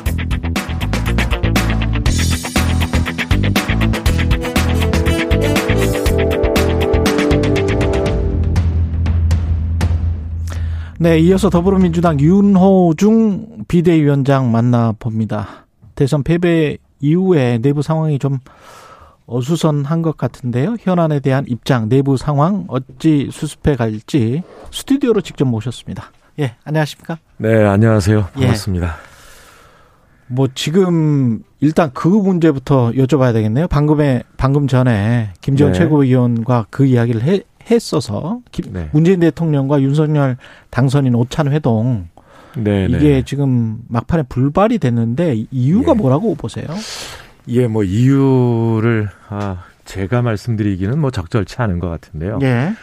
네, 이어서 더불어민주당 윤호중 비대위원장 만나봅니다. 대선 패배 이후에 내부 상황이 좀 어수선한 것 같은데요. 현안에 대한 입장, 내부 상황 어찌 수습해 갈지 스튜디오로 직접 모셨습니다. 예, 안녕하십니까? 네, 안녕하세요. 반갑습니다. 예. 뭐 지금 일단 그 문제부터 여쭤봐야 되겠네요. 방금에 방금 전에 김재원 네. 최고위원과 그 이야기를 해, 했어서 네. 문재인 대통령과 윤석열 당선인 오찬 회동 네, 이게 네. 지금 막판에 불발이 됐는데 이유가 예. 뭐라고 보세요? 예, 뭐 이유를 아, 제가 말씀드리기는 뭐 적절치 않은 것 같은데요. 예.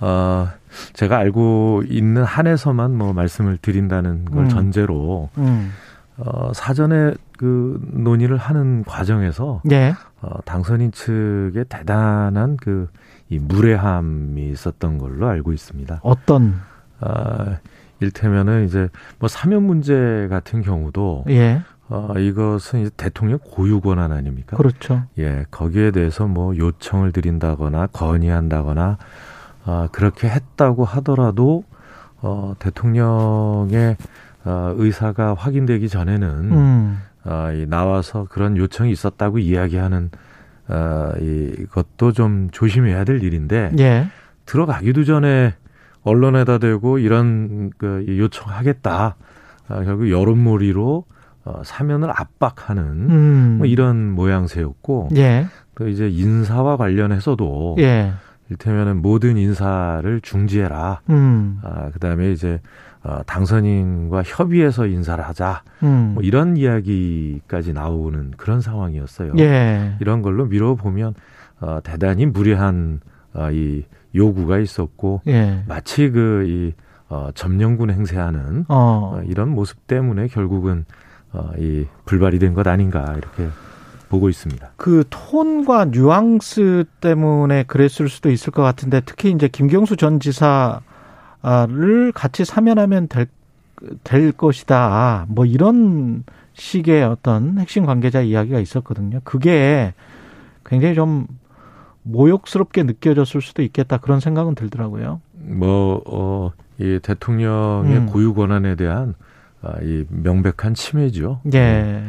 어, 제가 알고 있는 한에서만 뭐 말씀을 드린다는 걸 음. 전제로 음. 어, 사전에 그 논의를 하는 과정에서 예. 어, 당선인 측에 대단한 그 이 무례함이 있었던 걸로 알고 있습니다. 어떤? 아, 일테면은 이제 뭐 사면 문제 같은 경우도 예. 어, 이것은 이제 대통령 고유 권한 아닙니까? 그렇죠. 예, 거기에 대해서 뭐 요청을 드린다거나 건의한다거나 어, 그렇게 했다고 하더라도 어, 대통령의 어, 의사가 확인되기 전에는 음. 어, 이 나와서 그런 요청이 있었다고 이야기하는 어, 이것도 좀 조심해야 될 일인데 예. 들어가기도 전에 언론에다 대고 이런 그 요청하겠다. 아, 결국 여론몰이로 어, 사면을 압박하는 음. 뭐 이런 모양새였고 예. 또 이제 인사와 관련해서도 예. 일테면은 모든 인사를 중지해라. 음. 아, 그다음에 이제 어, 당선인과 협의해서 인사를 하자. 음. 뭐 이런 이야기까지 나오는 그런 상황이었어요. 예. 이런 걸로 미뤄보면 어, 대단히 무례한 어, 이 요구가 있었고 예. 마치 그이 어, 점령군 행세하는 어. 어, 이런 모습 때문에 결국은 어, 이 불발이 된 것 아닌가 이렇게 보고 있습니다. 그 톤과 뉘앙스 때문에 그랬을 수도 있을 것 같은데 특히 이제 김경수 전 지사를 같이 사면하면 될, 될 것이다. 뭐 이런 식의 어떤 핵심 관계자 이야기가 있었거든요. 그게 굉장히 좀 모욕스럽게 느껴졌을 수도 있겠다 그런 생각은 들더라고요. 뭐, 어, 이 대통령의 음. 고유 권한에 대한 아, 이 명백한 침해죠. 예.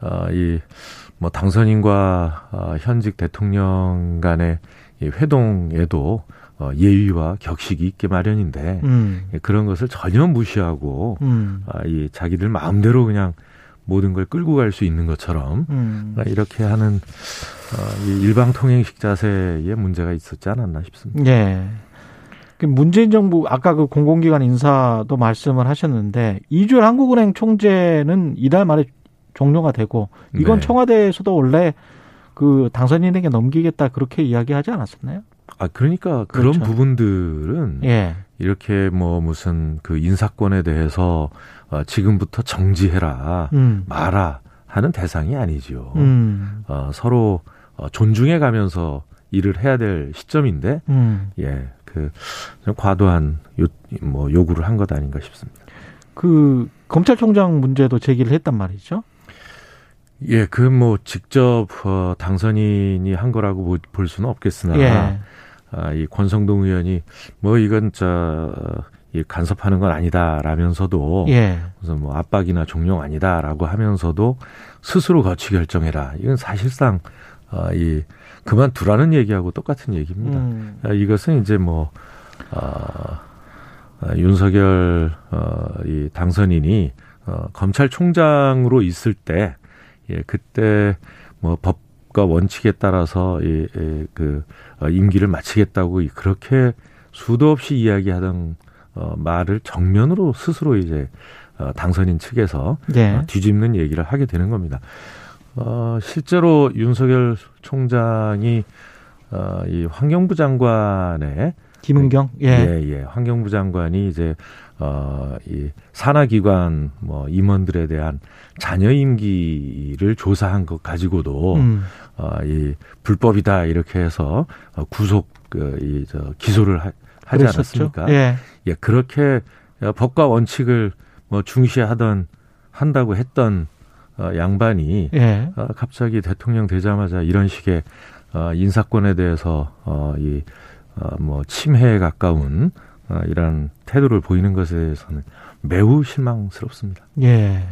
아, 이뭐 당선인과 아, 현직 대통령 간의 이 회동에도 어, 예의와 격식이 있게 마련인데 음. 그런 것을 전혀 무시하고 음. 아, 이 자기들 마음대로 그냥 모든 걸 끌고 갈 수 있는 것처럼 음. 이렇게 하는 어, 이 일방통행식 자세에 문제가 있었지 않았나 싶습니다. 예. 그 문재인 정부 아까 그 공공기관 인사도 말씀을 하셨는데 이주열 한국은행 총재는 이달 말에 종료가 되고 이건 네. 청와대에서도 원래 그 당선인에게 넘기겠다 그렇게 이야기하지 않았었나요? 아 그러니까 그런 그렇죠. 부분들은 예. 이렇게 뭐 무슨 그 인사권에 대해서 어, 지금부터 정지해라 음. 마라 하는 대상이 아니죠. 음. 어, 서로 어, 존중해 가면서 일을 해야 될 시점인데 음. 예, 그 과도한 요, 뭐 요구를 한 것 아닌가 싶습니다. 그 검찰총장 문제도 제기를 했단 말이죠. 예, 그 뭐 직접 어, 당선인이 한 거라고 볼 수는 없겠으나 예. 아, 이 권성동 의원이 뭐 이건 저이 간섭하는 건 아니다라면서도 예. 무슨 뭐 압박이나 종용 아니다라고 하면서도 스스로 거치 결정해라. 이건 사실상 어, 이 그만두라는 얘기하고 똑같은 얘기입니다. 음. 아, 이것은 이제 뭐 어, 어, 윤석열 어, 이 당선인이 어, 검찰총장으로 있을 때 예, 그때 뭐 법과 원칙에 따라서 이, 이, 그 어, 임기를 마치겠다고 그렇게 수도 없이 이야기하던 어, 말을 정면으로 스스로 이제 어, 당선인 측에서 네. 어, 뒤집는 얘기를 하게 되는 겁니다. 어, 실제로 윤석열 총장이 어, 이 환경부 장관의 김은경 예. 예, 예. 환경부 장관이 이제 어, 이 산하기관 뭐 임원들에 대한 자녀 임기를 조사한 것 가지고도 음. 어, 이 불법이다 이렇게 해서 어, 구속 그, 이, 저, 기소를 하, 하지 그랬었죠. 않았습니까? 예. 예, 그렇게 법과 원칙을 뭐 중시하던 한다고 했던 어, 양반이 예. 어, 갑자기 대통령 되자마자 이런 식의 어, 인사권에 대해서 어, 이 어, 뭐 침해에 가까운 어, 이런 태도를 보이는 것에 대해서는 매우 실망스럽습니다. 예.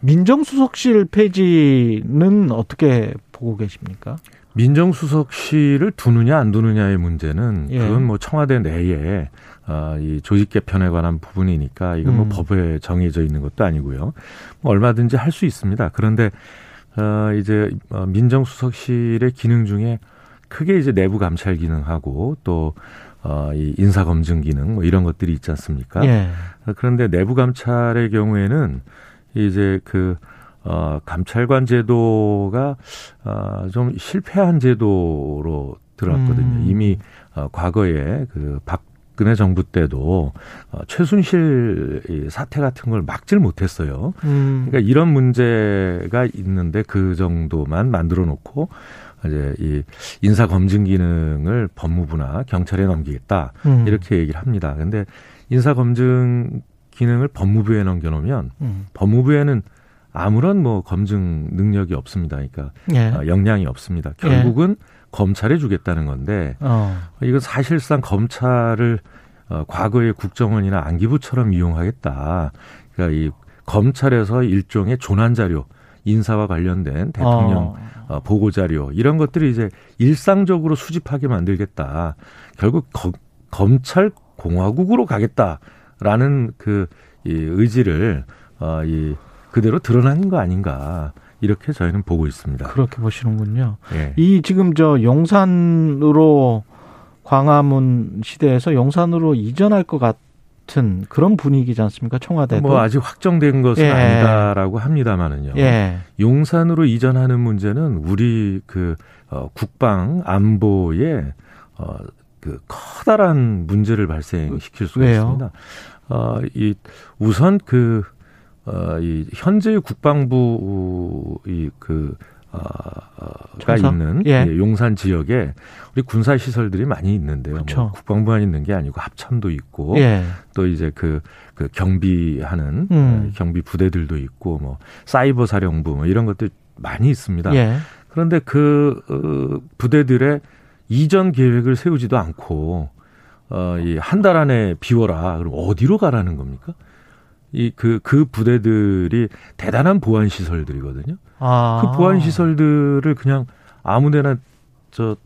민정수석실 폐지는 어떻게 보고 계십니까? 민정수석실을 두느냐 안 두느냐의 문제는 예. 그건 뭐 청와대 내에 어, 이 조직 개편에 관한 부분이니까 이건 뭐 음. 법에 정해져 있는 것도 아니고요. 뭐 얼마든지 할 수 있습니다. 그런데 어, 이제 어, 민정수석실의 기능 중에 크게 이제 내부 감찰 기능하고 또 어, 이 인사 검증 기능 뭐 이런 것들이 있지 않습니까? 예. 어, 그런데 내부 감찰의 경우에는 이제 그 어, 감찰관 제도가 어, 좀 실패한 제도로 들어왔거든요. 음. 이미 어, 과거에 그 박 근혜 정부 때도 어, 최순실 이 사태 같은 걸 막질 못했어요. 음. 그러니까 이런 문제가 있는데 그 정도만 만들어 놓고 이제 이 인사 검증 기능을 법무부나 경찰에 넘기겠다 음. 이렇게 얘기를 합니다. 근데 인사 검증 기능을 법무부에 넘겨놓으면 음. 법무부에는 아무런 뭐 검증 능력이 없습니다. 그러니까 예. 어, 역량이 없습니다. 결국은 검찰에 주겠다는 건데 어. 이건 사실상 검찰을 어, 과거의 국정원이나 안기부처럼 이용하겠다. 그러니까 이 검찰에서 일종의 조난 자료, 인사와 관련된 대통령 어. 어, 보고 자료 이런 것들을 이제 일상적으로 수집하게 만들겠다. 결국 거- 검찰 공화국으로 가겠다라는 그 이 의지를 어, 이 그대로 드러난 거 아닌가 이렇게 저희는 보고 있습니다. 그렇게 보시는군요. 예. 이 지금 저 용산으로 광화문 시대에서 용산으로 이전할 것 같은 그런 분위기지 않습니까? 청와대도. 뭐 아직 확정된 것은 예. 아니다라고 합니다만은요. 예. 용산으로 이전하는 문제는 우리 그 어, 국방 안보에 어, 그 커다란 문제를 발생시킬 수가 왜요? 있습니다. 어, 이 우선 그 어, 이 현재 국방부 이그 어, 가 청사? 있는 예. 예, 용산 지역에 우리 군사 시설들이 많이 있는데요. 그렇죠. 뭐 국방부만 있는 게 아니고 합참도 있고 예. 또 이제 그, 그 경비하는 음. 예, 경비 부대들도 있고 뭐 사이버 사령부 뭐 이런 것들 많이 있습니다. 예. 그런데 그 어, 부대들의 이전 계획을 세우지도 않고 어, 이 한 달 안에 비워라. 그럼 어디로 가라는 겁니까? 이그그 부대들이 대단한 보안 시설들이거든요. 아. 그 보안 시설들을 그냥 아무데나 저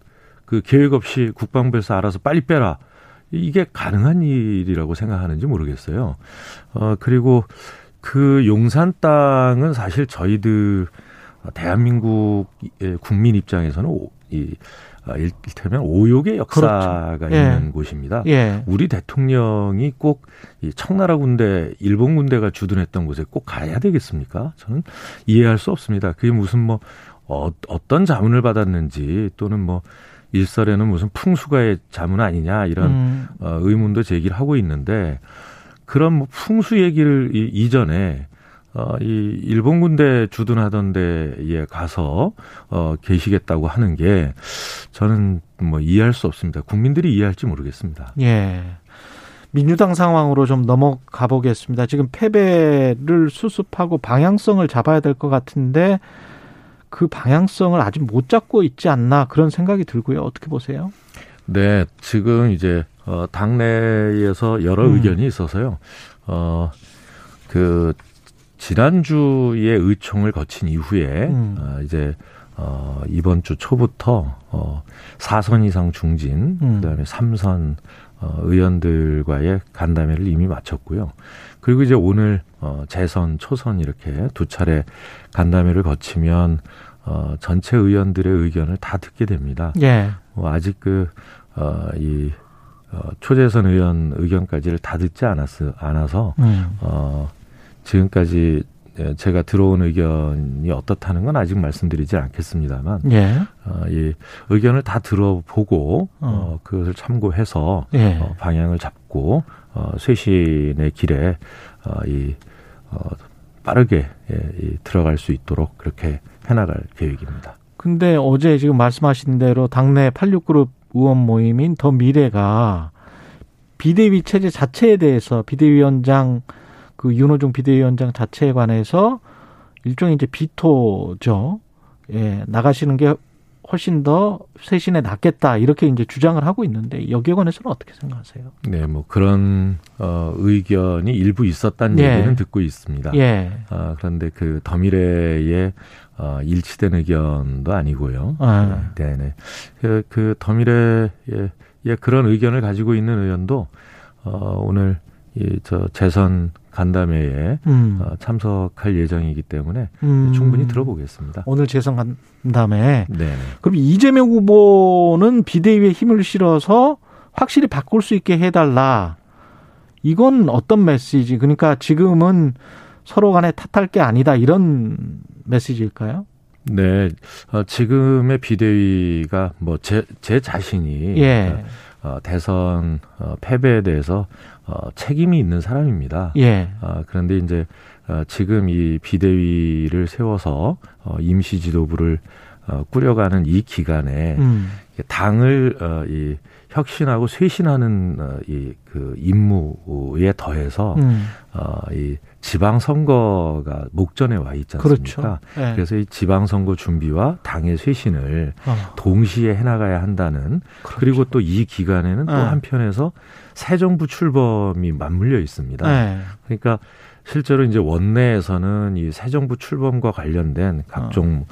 그 계획 없이 국방부에서 알아서 빨리 빼라. 이게 가능한 일이라고 생각하는지 모르겠어요. 어 그리고 그 용산 땅은 사실 저희들 대한민국의 국민 입장에서는 오, 이 아, 일테면 오욕의 역사가 그렇죠. 예. 있는 곳입니다. 예. 우리 대통령이 꼭 이 청나라 군대, 일본 군대가 주둔했던 곳에 꼭 가야 되겠습니까? 저는 이해할 수 없습니다. 그게 무슨 뭐 어, 어떤 자문을 받았는지 또는 뭐 일설에는 무슨 풍수가의 자문 아니냐 이런 음. 어, 의문도 제기를 하고 있는데 그런 뭐 풍수 얘기를 이, 이전에 어, 이 일본 군대 주둔하던 데에 가서 어, 계시겠다고 하는 게 저는 뭐 이해할 수 없습니다. 국민들이 이해할지 모르겠습니다. 예. 민주당 상황으로 좀 넘어가 보겠습니다. 지금 패배를 수습하고 방향성을 잡아야 될 것 같은데 그 방향성을 아직 못 잡고 있지 않나 그런 생각이 들고요. 어떻게 보세요? 네, 지금 이제 어, 당내에서 여러 음. 의견이 있어서요. 어, 그 지난주에 의총을 거친 이후에 음. 어, 이제 어, 이번 주 초부터 어, 4선 이상 중진, 음. 그다음에 3선 어, 의원들과의 간담회를 이미 마쳤고요. 그리고 이제 오늘 어, 재선, 초선 이렇게 두 차례 간담회를 거치면 어, 전체 의원들의 의견을 다 듣게 됩니다. 예. 뭐 아직 그, 어, 이, 어, 초재선 의원 의견까지를 다 듣지 않았어, 않아서, 음. 어, 지금까지 예, 제가 들어온 의견이 어떻다는 건 아직 말씀드리지 않겠습니다만, 예. 어, 이 의견을 다 들어보고, 어, 어. 그것을 참고해서, 예. 어, 방향을 잡고, 어, 쇄신의 길에, 어, 이, 어, 빠르게, 예, 이, 들어갈 수 있도록 그렇게 해나갈 계획입니다. 근데 어제 지금 말씀하신 대로 당내 86그룹 의원 모임인 더 미래가 비대위 체제 자체에 대해서 비대위원장 그 윤호중 비대위원장 자체에 관해서 일종의 이제 비토죠. 예, 나가시는 게 훨씬 더 쇄신에 낫겠다 이렇게 이제 주장을 하고 있는데 여기에 관해서는 어떻게 생각하세요? 네, 뭐 그런 어 의견이 일부 있었다는 예. 얘기는 듣고 있습니다. 예. 아, 그런데 그 더미래의 어, 일치된 의견도 아니고요. 아. 네, 네. 그, 그 더미래의 예, 그런 의견을 가지고 있는 의원도 어, 오늘 이저 재선 간담회에 음. 어, 참석할 예정이기 때문에 음. 충분히 들어보겠습니다. 오늘 재선 간 다음에 네. 네. 그럼 이재명 후보는 비대위에 힘을 실어서 확실히 바꿀 수 있게 해달라. 이건 어떤 메시지? 그러니까 지금은 서로 간에 탓할 게 아니다 이런 메시지일까요? 네, 어, 지금의 비대위가 뭐제제 자신이 예. 어, 대선 어, 패배에 대해서 어, 책임이 있는 사람입니다. 예. 어, 그런데 이제 어, 지금 이 비대위를 세워서 어, 임시 지도부를 어, 꾸려가는 이 기간에 음. 당을 어, 이 혁신하고 쇄신하는 어, 이그 임무에 더해서 음. 어, 이 지방 선거가 목전에 와 있지 않습니까? 그렇죠. 예. 그래서 이 지방 선거 준비와 당의 쇄신을 어. 동시에 해나가야 한다는 그렇죠. 그리고 또 이 기간에는 또 네. 한편에서 새 정부 출범이 맞물려 있습니다. 예. 그러니까 실제로 이제 원내에서는 이 새 정부 출범과 관련된 각종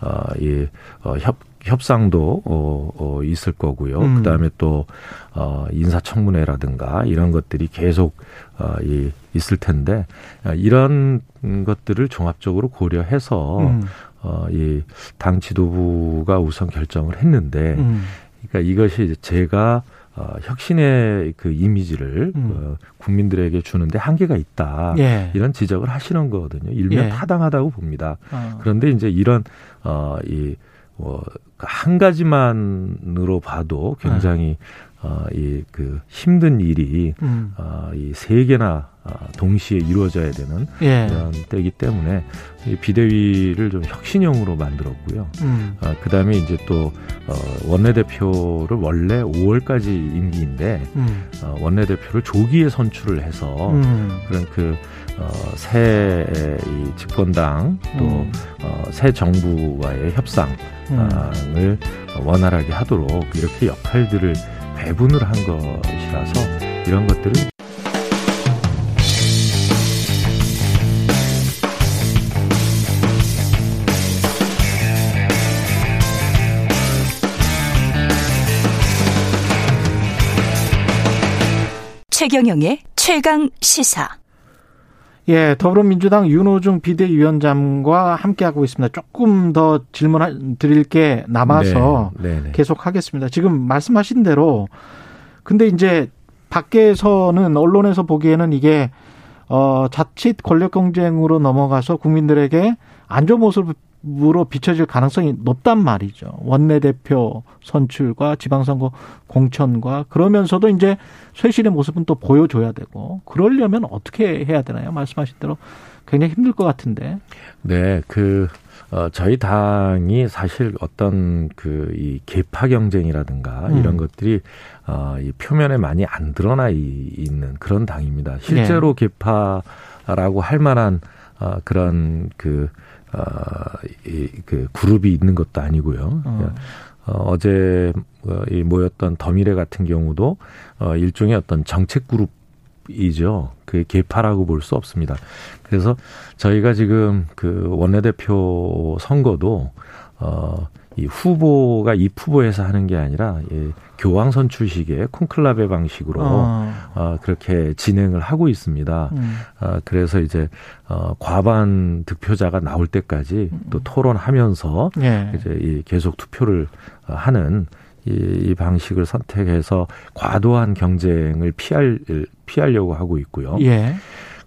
어, 이 어, 협 협상도 어, 어, 있을 거고요. 음. 그다음에 또 어, 인사청문회라든가 이런 것들이 계속 어, 이 있을 텐데 어, 이런 것들을 종합적으로 고려해서 음. 어, 이당 지도부가 우선 결정을 했는데 음. 그러니까 이것이 이제 제가 어, 혁신의 그 이미지를 음. 어, 국민들에게 주는데 한계가 있다. 예. 이런 지적을 하시는 거거든요. 일면 예. 타당하다고 봅니다. 어. 그런데 이제 이런 어 이 한 가지만으로 봐도 굉장히 어, 이그 힘든 일이 음. 어, 이세 개나 어, 동시에 이루어져야 되는 예. 이런 때이기 때문에 이 비대위를 좀 혁신형으로 만들었고요. 음. 어, 그 다음에 이제 또, 어, 원내대표를 원래 5월까지 임기인데, 음. 어, 원내대표를 조기에 선출을 해서, 음. 그런 그, 어, 새, 이 집권당, 또, 음. 어, 새 정부와의 협상을 음. 원활하게 하도록 이렇게 역할들을 배분을 한 것이라서, 이런 것들은 최경영의 최강 시사. 예, 더불어민주당 윤호중 비대위원장과 함께하고 있습니다. 조금 더 질문 드릴 게 남아서 네, 네. 계속 하겠습니다. 지금 말씀하신 대로 근데 이제 밖에서는 언론에서 보기에는 이게 어 자칫 권력 경쟁으로 넘어가서 국민들에게 안 좋은 모습 으로 비춰질 가능성이 높단 말이죠. 원내대표 선출과 지방선거 공천과 그러면서도 이제 쇄신의 모습은 또 보여줘야 되고 그러려면 어떻게 해야 되나요? 말씀하신 대로 굉장히 힘들 것 같은데. 네, 그, 어, 저희 당이 사실 어떤 그, 이 계파 경쟁이라든가 음. 이런 것들이, 어, 이 표면에 많이 안 드러나 이- 있는 그런 당입니다. 실제로 네. 계파라고 할 만한, 어, 그런 그, 어, 이, 그 그룹이 있는 것도 아니고요. 어. 어, 어제 어, 이 모였던 더미래 같은 경우도 어, 일종의 어떤 정책 그룹이죠. 그 개파라고 볼 수 없습니다. 그래서 저희가 지금 그 원내대표 선거도 어, 이 후보가 이 후보에서 하는 게 아니라 이 교황 선출식의 콘클라베 방식으로 어. 어, 그렇게 진행을 하고 있습니다. 음. 어, 그래서 이제 어, 과반 득표자가 나올 때까지 또 토론하면서 예. 이제 이 계속 투표를 어, 하는 이, 이 방식을 선택해서 과도한 경쟁을 피할 피하려고 하고 있고요. 예.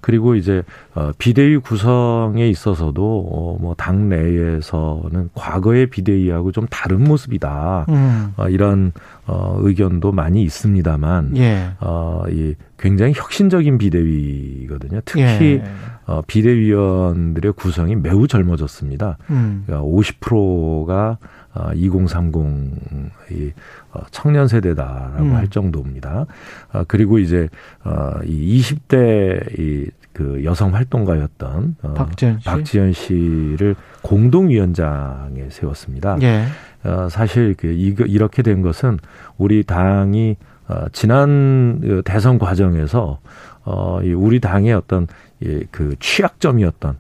그리고 이제 어 비대위 구성에 있어서도 어뭐 당 내에서는 과거의 비대위하고 좀 다른 모습이다. 음. 어 이런 어 의견도 많이 있습니다만 예. 어 이 굉장히 혁신적인 비대위거든요. 특히 예. 어 비대위원들의 구성이 매우 젊어졌습니다. 음. 그러니까 50%가 어, 2030이 어, 청년 세대다라고 음. 할 정도입니다. 어, 그리고 이제 어, 이 20대 이그 여성 활동가였던 어, 박지현 씨. 박지현 씨를 공동위원장에 세웠습니다. 예. 어, 사실 그 이거 이렇게 된 것은 우리 당이 어, 지난 그 대선 과정에서 어, 이 우리 당의 어떤 예, 그 취약점이었던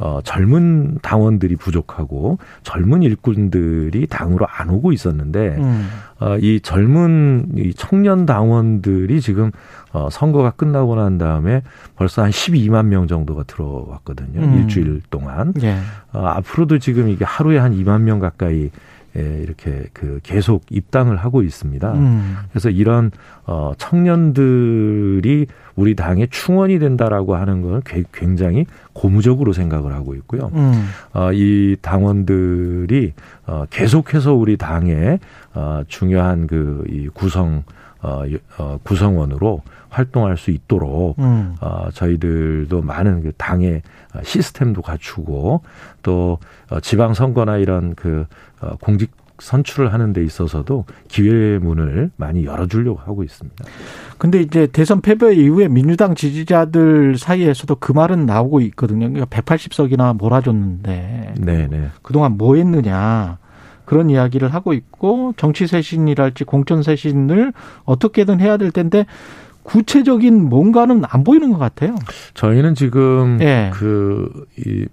어, 젊은 당원들이 부족하고 젊은 일꾼들이 당으로 안 오고 있었는데 음. 어, 이 젊은 이 청년 당원들이 지금 어, 선거가 끝나고 난 다음에 벌써 한 12만 명 정도가 들어왔거든요. 음. 일주일 동안. 예. 어, 앞으로도 지금 이게 하루에 한 2만 명 가까이 예, 이렇게 그 계속 입당을 하고 있습니다. 음. 그래서 이런 어 청년들이 우리 당의 충원이 된다라고 하는 건 괴- 굉장히 고무적으로 생각을 하고 있고요. 음. 어, 이 당원들이 어, 계속해서 우리 당의 어, 중요한 그 이 구성 어, 여- 어, 구성원으로 활동할 수 있도록 음. 어, 저희들도 많은 그 당의 어, 시스템도 갖추고 또 어, 지방 선거나 이런 그 어, 공직 선출을 하는 데 있어서도 기회의 문을 많이 열어주려고 하고 있습니다. 근데 이제 대선 패배 이후에 민주당 지지자들 사이에서도 그 말은 나오고 있거든요. 그러니까 180석이나 몰아줬는데 네, 네. 그동안 뭐 했느냐. 그런 이야기를 하고 있고 정치 쇄신이랄지 공천 쇄신을 어떻게든 해야 될 텐데 구체적인 뭔가는 안 보이는 것 같아요. 저희는 지금 예. 그, 이,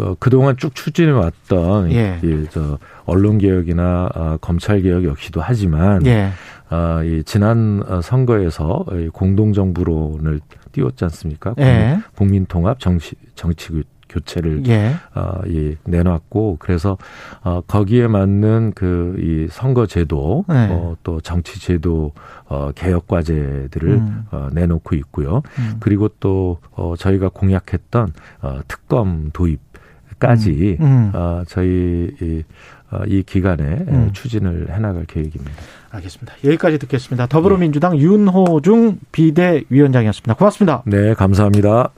어, 그동안 쭉 추진해 왔던 예. 이, 저, 언론 개혁이나 아, 검찰 개혁 역시도 하지만 예. 아, 이 지난 어, 선거에서 이 공동 정부론을 띄웠지 않습니까? 예. 국민 통합 정치 정치 교- 교체를 예. 어, 이 내놨고 그래서 어, 거기에 맞는 그 이 선거 제도 네. 어, 또 정치 제도 어, 개혁 과제들을 음. 어, 내놓고 있고요. 음. 그리고 또 어, 저희가 공약했던 어, 특검 도입까지 음. 음. 어, 저희 이, 어, 이 기간에 음. 추진을 해나갈 계획입니다. 알겠습니다. 여기까지 듣겠습니다. 더불어민주당 윤호중 비대위원장이었습니다. 고맙습니다. 네, 감사합니다.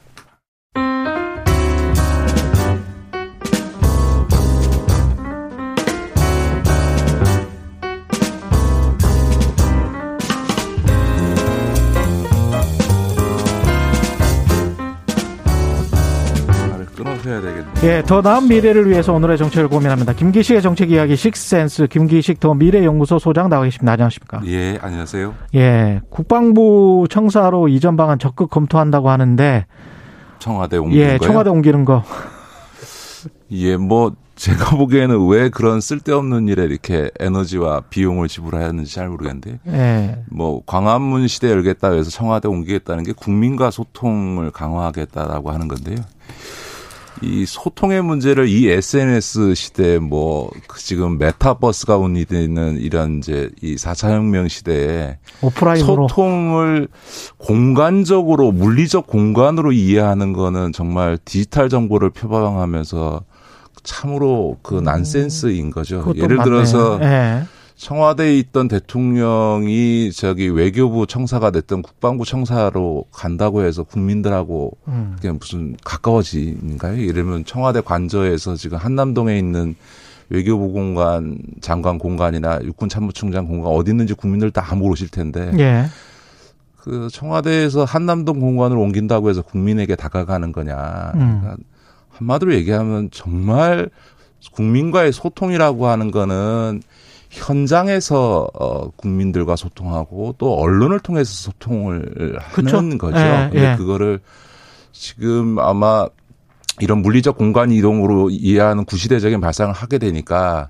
더 나은 미래를 위해서 오늘의 정책을 고민합니다. 김기식의 정책 이야기 식센스 김기식 더 미래연구소 소장 나와 계십니다. 안녕하십니까? 예, 안녕하세요. 예, 국방부 청사로 이전 방안 적극 검토한다고 하는데 청와대 예, 거요. 청와대 옮기는 거. 예, 뭐 제가 보기에는 왜 그런 쓸데없는 일에 이렇게 에너지와 비용을 지불해야 하는지 잘 모르겠는데. 예. 뭐 광화문 시대 열겠다 해서 청와대 옮기겠다는 게 국민과 소통을 강화하겠다라고 하는 건데요. 이 소통의 문제를 이 SNS 시대에 뭐그 지금 메타버스가 운이되는 이런 이제 이 4차 혁명 시대에 오프라인으로 소통을 공간적으로 물리적 공간으로 이해하는 거는 정말 디지털 정보를 표방하면서 참으로 그 난센스인 거죠. 음. 예를 맞네. 들어서 예. 청와대에 있던 대통령이 저기 외교부 청사가 됐던 국방부 청사로 간다고 해서 국민들하고 음. 그게 무슨 가까워진가요? 이러면 청와대 관저에서 지금 한남동에 있는 외교부 공간, 장관 공간이나 육군 참모총장 공간 어디 있는지 국민들 다 모르실 텐데 예. 그 청와대에서 한남동 공간을 옮긴다고 해서 국민에게 다가가는 거냐. 음. 그러니까 한마디로 얘기하면 정말 국민과의 소통이라고 하는 거는 현장에서 어 국민들과 소통하고 또 언론을 통해서 소통을 그쵸? 하는 거죠. 예, 근데 예. 그거를 지금 아마 이런 물리적 공간 이동으로 이해하는 구시대적인 발상을 하게 되니까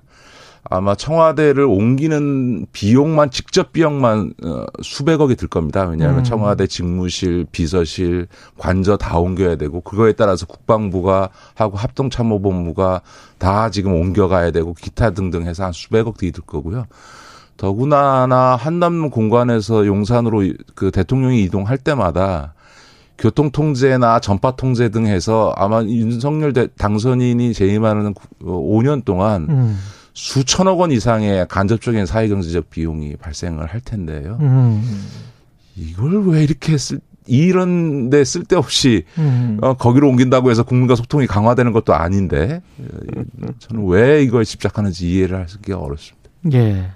아마 청와대를 옮기는 비용만 직접 비용만 어, 수백억이 들 겁니다. 왜냐하면 음. 청와대 직무실, 비서실, 관저 다 옮겨야 되고 그거에 따라서 국방부가 하고 합동참모본부가 다 지금 옮겨가야 되고 기타 등등 해서 한 수백억 들이 들 거고요. 더구나 한남 공간에서 용산으로 이- 그 대통령이 이동할 때마다 교통 통제나 전파 통제 등 해서 아마 윤석열 대- 당선인이 재임하는 5년 동안 음. 수천억 원 이상의 간접적인 사회경제적 비용이 발생을 할 텐데요. 음. 이걸 왜 이렇게 쓸, 이런 데 쓸데없이 음. 어, 거기로 옮긴다고 해서 국민과 소통이 강화되는 것도 아닌데 어, 저는 왜 이걸 집착하는지 이해를 하기가 어렵습니다. 예.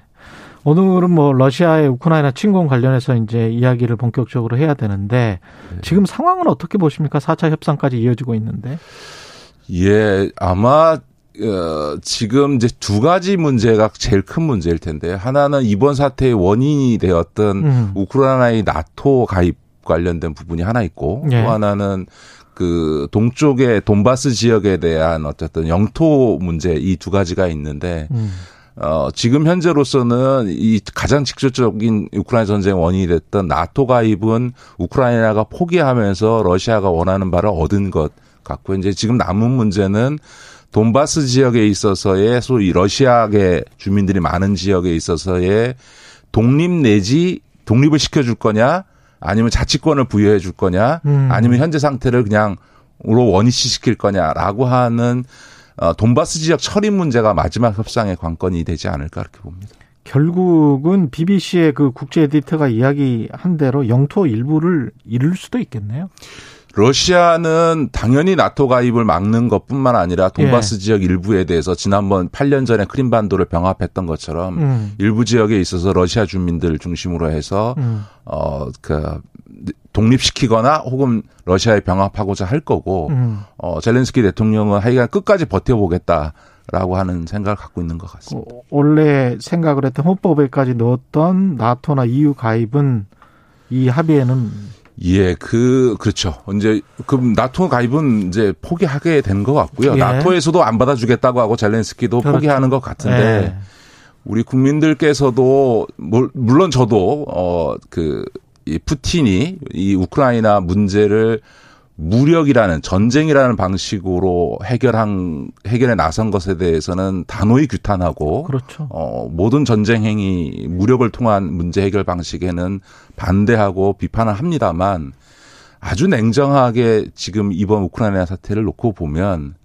오늘은 뭐 러시아의 우크라이나 침공 관련해서 이제 이야기를 본격적으로 해야 되는데 네. 지금 상황은 어떻게 보십니까? 4차 협상까지 이어지고 있는데. 예, 아마 어, 지금 이제 두 가지 문제가 제일 큰 문제일 텐데 하나는 이번 사태의 원인이 되었던 음. 우크라이나의 나토 가입 관련된 부분이 하나 있고 예. 또 하나는 그 동쪽의 돈바스 지역에 대한 어쨌든 영토 문제 이 두 가지가 있는데 음. 어, 지금 현재로서는 이 가장 직접적인 우크라이나 전쟁 원인이 됐던 나토 가입은 우크라이나가 포기하면서 러시아가 원하는 바를 얻은 것 같고 이제 지금 남은 문제는 돈바스 지역에 있어서의 소위 러시아계 주민들이 많은 지역에 있어서의 독립 내지 독립을 시켜줄 거냐 아니면 자치권을 부여해 줄 거냐 음. 아니면 현재 상태를 그냥 으로 원위치 시킬 거냐라고 하는 어, 돈바스 지역 처리 문제가 마지막 협상의 관건이 되지 않을까 그렇게 봅니다. 결국은 BBC의 그 국제 에디터가 이야기한 대로 영토 일부를 잃을 수도 있겠네요. 러시아는 당연히 나토 가입을 막는 것뿐만 아니라 돈바스 예. 지역 일부에 대해서 지난번 8년 전에 크림반도를 병합했던 것처럼 음. 일부 지역에 있어서 러시아 주민들 중심으로 해서 음. 어그 독립시키거나 혹은 러시아에 병합하고자 할 거고 음. 어 젤렌스키 대통령은 하여간 끝까지 버텨보겠다 라고 하는 생각을 갖고 있는 것 같습니다. 어, 원래 생각을 했던 헌법에까지 넣었던 나토나 EU 가입은 이 합의에는 예, 그 그렇죠. 이제 그 나토 가입은 이제 포기하게 된 것 같고요. 예. 나토에서도 안 받아주겠다고 하고 젤렌스키도 그렇죠. 포기하는 것 같은데 예. 우리 국민들께서도 물- 물론 저도 어그 이 푸틴이 이 우크라이나 문제를 무력이라는 전쟁이라는 방식으로 해결한 해결에 나선 것에 대해서는 단호히 규탄하고 그렇죠. 어, 모든 전쟁 행위, 무력을 통한 문제 해결 방식에는 반대하고 비판을 합니다만 아주 냉정하게 지금 이번 우크라이나 사태를 놓고 보면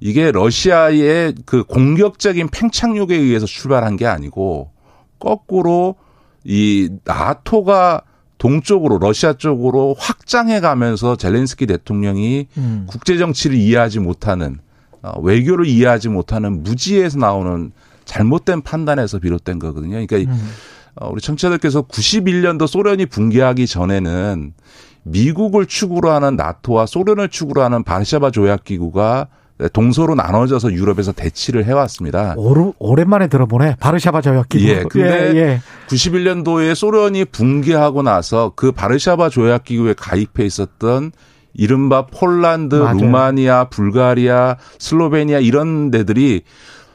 이게 러시아의 그 공격적인 팽창욕에 의해서 출발한 게 아니고 거꾸로 이 나토가 동쪽으로 러시아 쪽으로 확장해 가면서 젤렌스키 대통령이 음. 국제 정치를 이해하지 못하는 어, 외교를 이해하지 못하는 무지에서 나오는 잘못된 판단에서 비롯된 거거든요. 그러니까 이- 음. 어, 우리 청취자들께서 91년도 소련이 붕괴하기 전에는 미국을 축으로 하는 나토와 소련을 축으로 하는 바르샤바 조약 기구가 동서로 나눠져서 유럽에서 대치를 해왔습니다. 오르, 오랜만에 들어보네. 바르샤바 조약 기구. 예, 근데 예, 예. 91년도에 소련이 붕괴하고 나서 그 바르샤바 조약 기구에 가입해 있었던 이른바 폴란드, 맞아요. 루마니아, 불가리아, 슬로베니아 이런 데들이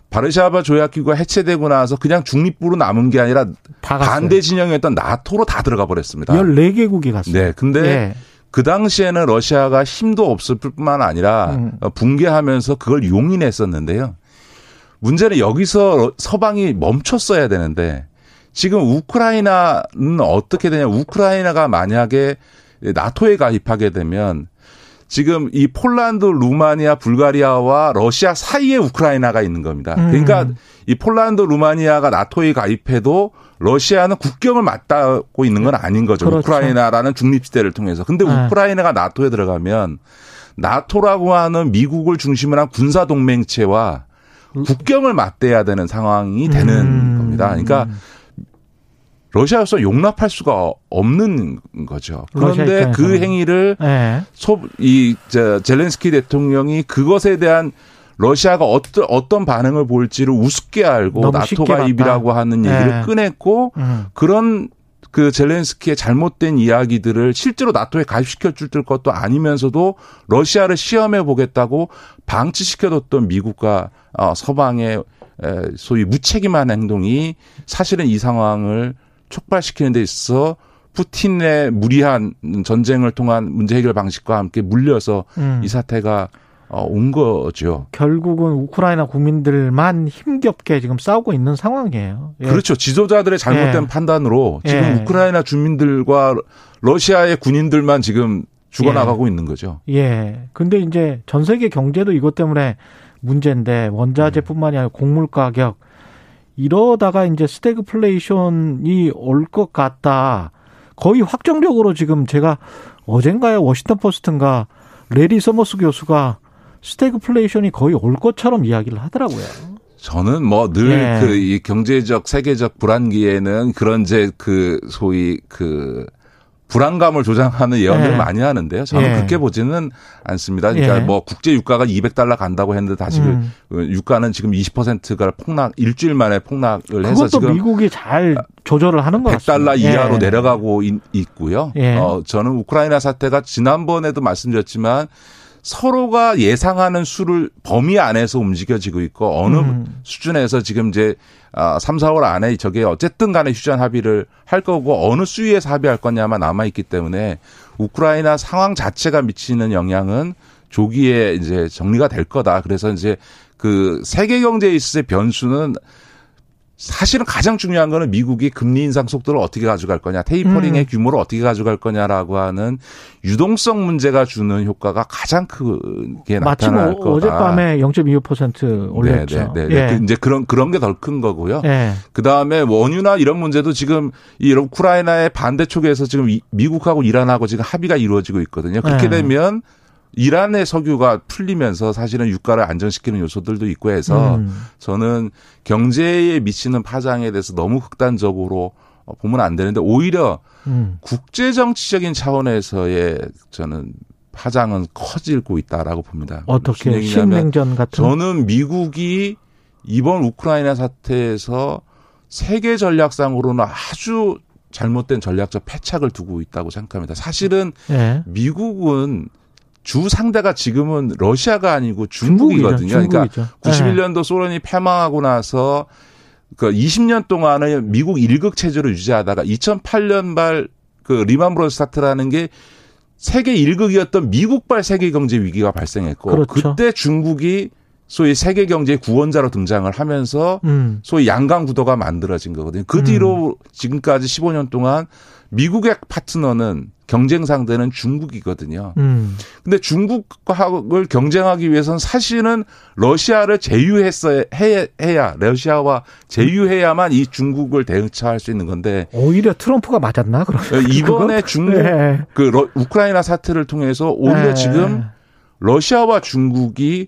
바르샤바 조약 기구가 해체되고 나서 그냥 중립부로 남은 게 아니라. 반대 진영이었던 나토로 다 들어가 버렸습니다. 14개국이 갔어요. 네, 근데 예. 그 당시에는 러시아가 힘도 없을 뿐만 아니라 음. 어, 붕괴하면서 그걸 용인했었는데요. 문제는 여기서 서방이 멈췄어야 되는데 지금 우크라이나는 어떻게 되냐? 우크라이나가 만약에 나토에 가입하게 되면 지금 이 폴란드, 루마니아, 불가리아와 러시아 사이에 우크라이나가 있는 겁니다. 음. 그러니까 이 폴란드, 루마니아가 나토에 가입해도 러시아는 국경을 맞닿고 있는 건 아닌 거죠. 그렇죠. 우크라이나라는 중립지대를 통해서. 근데 네. 우크라이나가 나토에 들어가면 나토라고 하는 미국을 중심으로 한 군사 동맹체와 국경을 맞대야 되는 상황이 되는 음. 겁니다. 그러니까 러시아로서 용납할 수가 없는 거죠. 그런데 그. 행위를 예. 소, 이, 저, 젤렌스키 대통령이 그것에 대한 러시아가 어떤, 어떤 반응을 보일지를 우습게 알고 너무 나토 쉽게 가입이라고 봤다. 하는 얘기를 네. 꺼냈고 음. 그런 그 젤렌스키의 잘못된 이야기들을 실제로 나토에 가입시켜 줄 것도 아니면서도 러시아를 시험해 보겠다고 방치시켜뒀던 미국과 어, 서방의 에, 소위 무책임한 행동이 사실은 이 상황을 촉발시키는 데 있어서 푸틴의 무리한 전쟁을 통한 문제 해결 방식과 함께 물려서 음. 이 사태가 어, 온 거죠. 결국은 우크라이나 국민들만 힘겹게 지금 싸우고 있는 상황이에요. 예. 그렇죠. 지도자들의 잘못된 예. 판단으로 지금 예. 우크라이나 주민들과 러시아의 군인들만 지금 죽어나가고 있는 거죠. 예. 근데 이제 전 세계 경제도 이것 때문에 문제인데 원자재뿐만이 아니라 곡물 가격 이러다가 이제 스태그플레이션이 올 것 같다. 거의 확정적으로 지금 제가 어젠가요 워싱턴 포스트인가 래리 서머스 교수가 스태그플레이션이 거의 올 것처럼 이야기를 하더라고요. 저는 뭐 늘 예. 그 이 경제적 세계적 불안기에는 그런 이제 그 소위 그 불안감을 조장하는 예언들을 예. 많이 하는데요. 저는 예. 그렇게 보지는 않습니다. 그러니까 예. 뭐 국제 유가가 200달러 간다고 했는데 다시 음. 그 유가는 지금 20%가 폭락 일주일 만에 폭락을 해서 그것도 지금 미국이 잘 조절을 하는 것 같습니다. 100달러 이하로 예. 내려가고 있, 있고요. 예. 어, 저는 우크라이나 사태가 지난번에도 말씀드렸지만 서로가 예상하는 수를 범위 안에서 움직여지고 있고 어느 음. 수준에서 지금 이제 아, 3, 4월 안에 저게 어쨌든 간에 휴전 합의를 할 거고 어느 수위에서 합의할 거냐만 남아 있기 때문에 우크라이나 상황 자체가 미치는 영향은 조기에 이제 정리가 될 거다. 그래서 이제 그 세계 경제에 있어서의 변수는 사실은 가장 중요한 거는 미국이 금리 인상 속도를 어떻게 가져갈 거냐, 테이퍼링의 음. 규모를 어떻게 가져갈 거냐라고 하는 유동성 문제가 주는 효과가 가장 크게 나타날 어, 거다. 어젯밤에 0.25% 올렸죠. 네, 네, 네. 예. 그 이제 그런 그런 게더큰 거고요. 예. 그 다음에 원유나 이런 문제도 지금 이 우크라이나의 반대 쪽에서 지금 이- 미국하고 이란하고 지금 합의가 이루어지고 있거든요. 그렇게 네. 되면 이란의 석유가 풀리면서 사실은 유가를 안정시키는 요소들도 있고 해서 음. 저는 경제에 미치는 파장에 대해서 너무 극단적으로 어, 보면 안 되는데 오히려 음. 국제 정치적인 차원에서의 저는 파장은 커지고 있다라고 봅니다. 어떻게 신냉전 같은 저는 미국이 이번 우크라이나 사태에서 세계 전략상으로는 아주 잘못된 전략적 패착을 두고 있다고 생각합니다. 사실은 예. 미국은 주 상대가 지금은 러시아가 아니고. 중국이거든요. 그러니까 중국이죠. 91년도 소련이 패망하고 나서 그 20년 동안은 미국 일극 체제로 유지하다가 2008년 발 그 리만 브로스 사태라는 게 세계 일극이었던 미국발 세계 경제 위기가 발생했고 그렇죠. 그때 중국이 소위 세계 경제의 구원자로 등장을 하면서 음. 소위 양강 구도가 만들어진 거거든요. 그 뒤로 지금까지 15년 동안 미국의 파트너는 경쟁 상대는 중국이거든요. 음. 근데 중국을 경쟁하기 위해서는 사실은 러시아를 제휴했어야 해- 해야 러시아와 제휴해야만 이 중국을 대응처할 수 있는 건데 오히려 트럼프가 맞았나 그럼? 이번에 중국 예. 그 러- 우크라이나 사태를 통해서 오히려 예. 지금 러시아와 중국이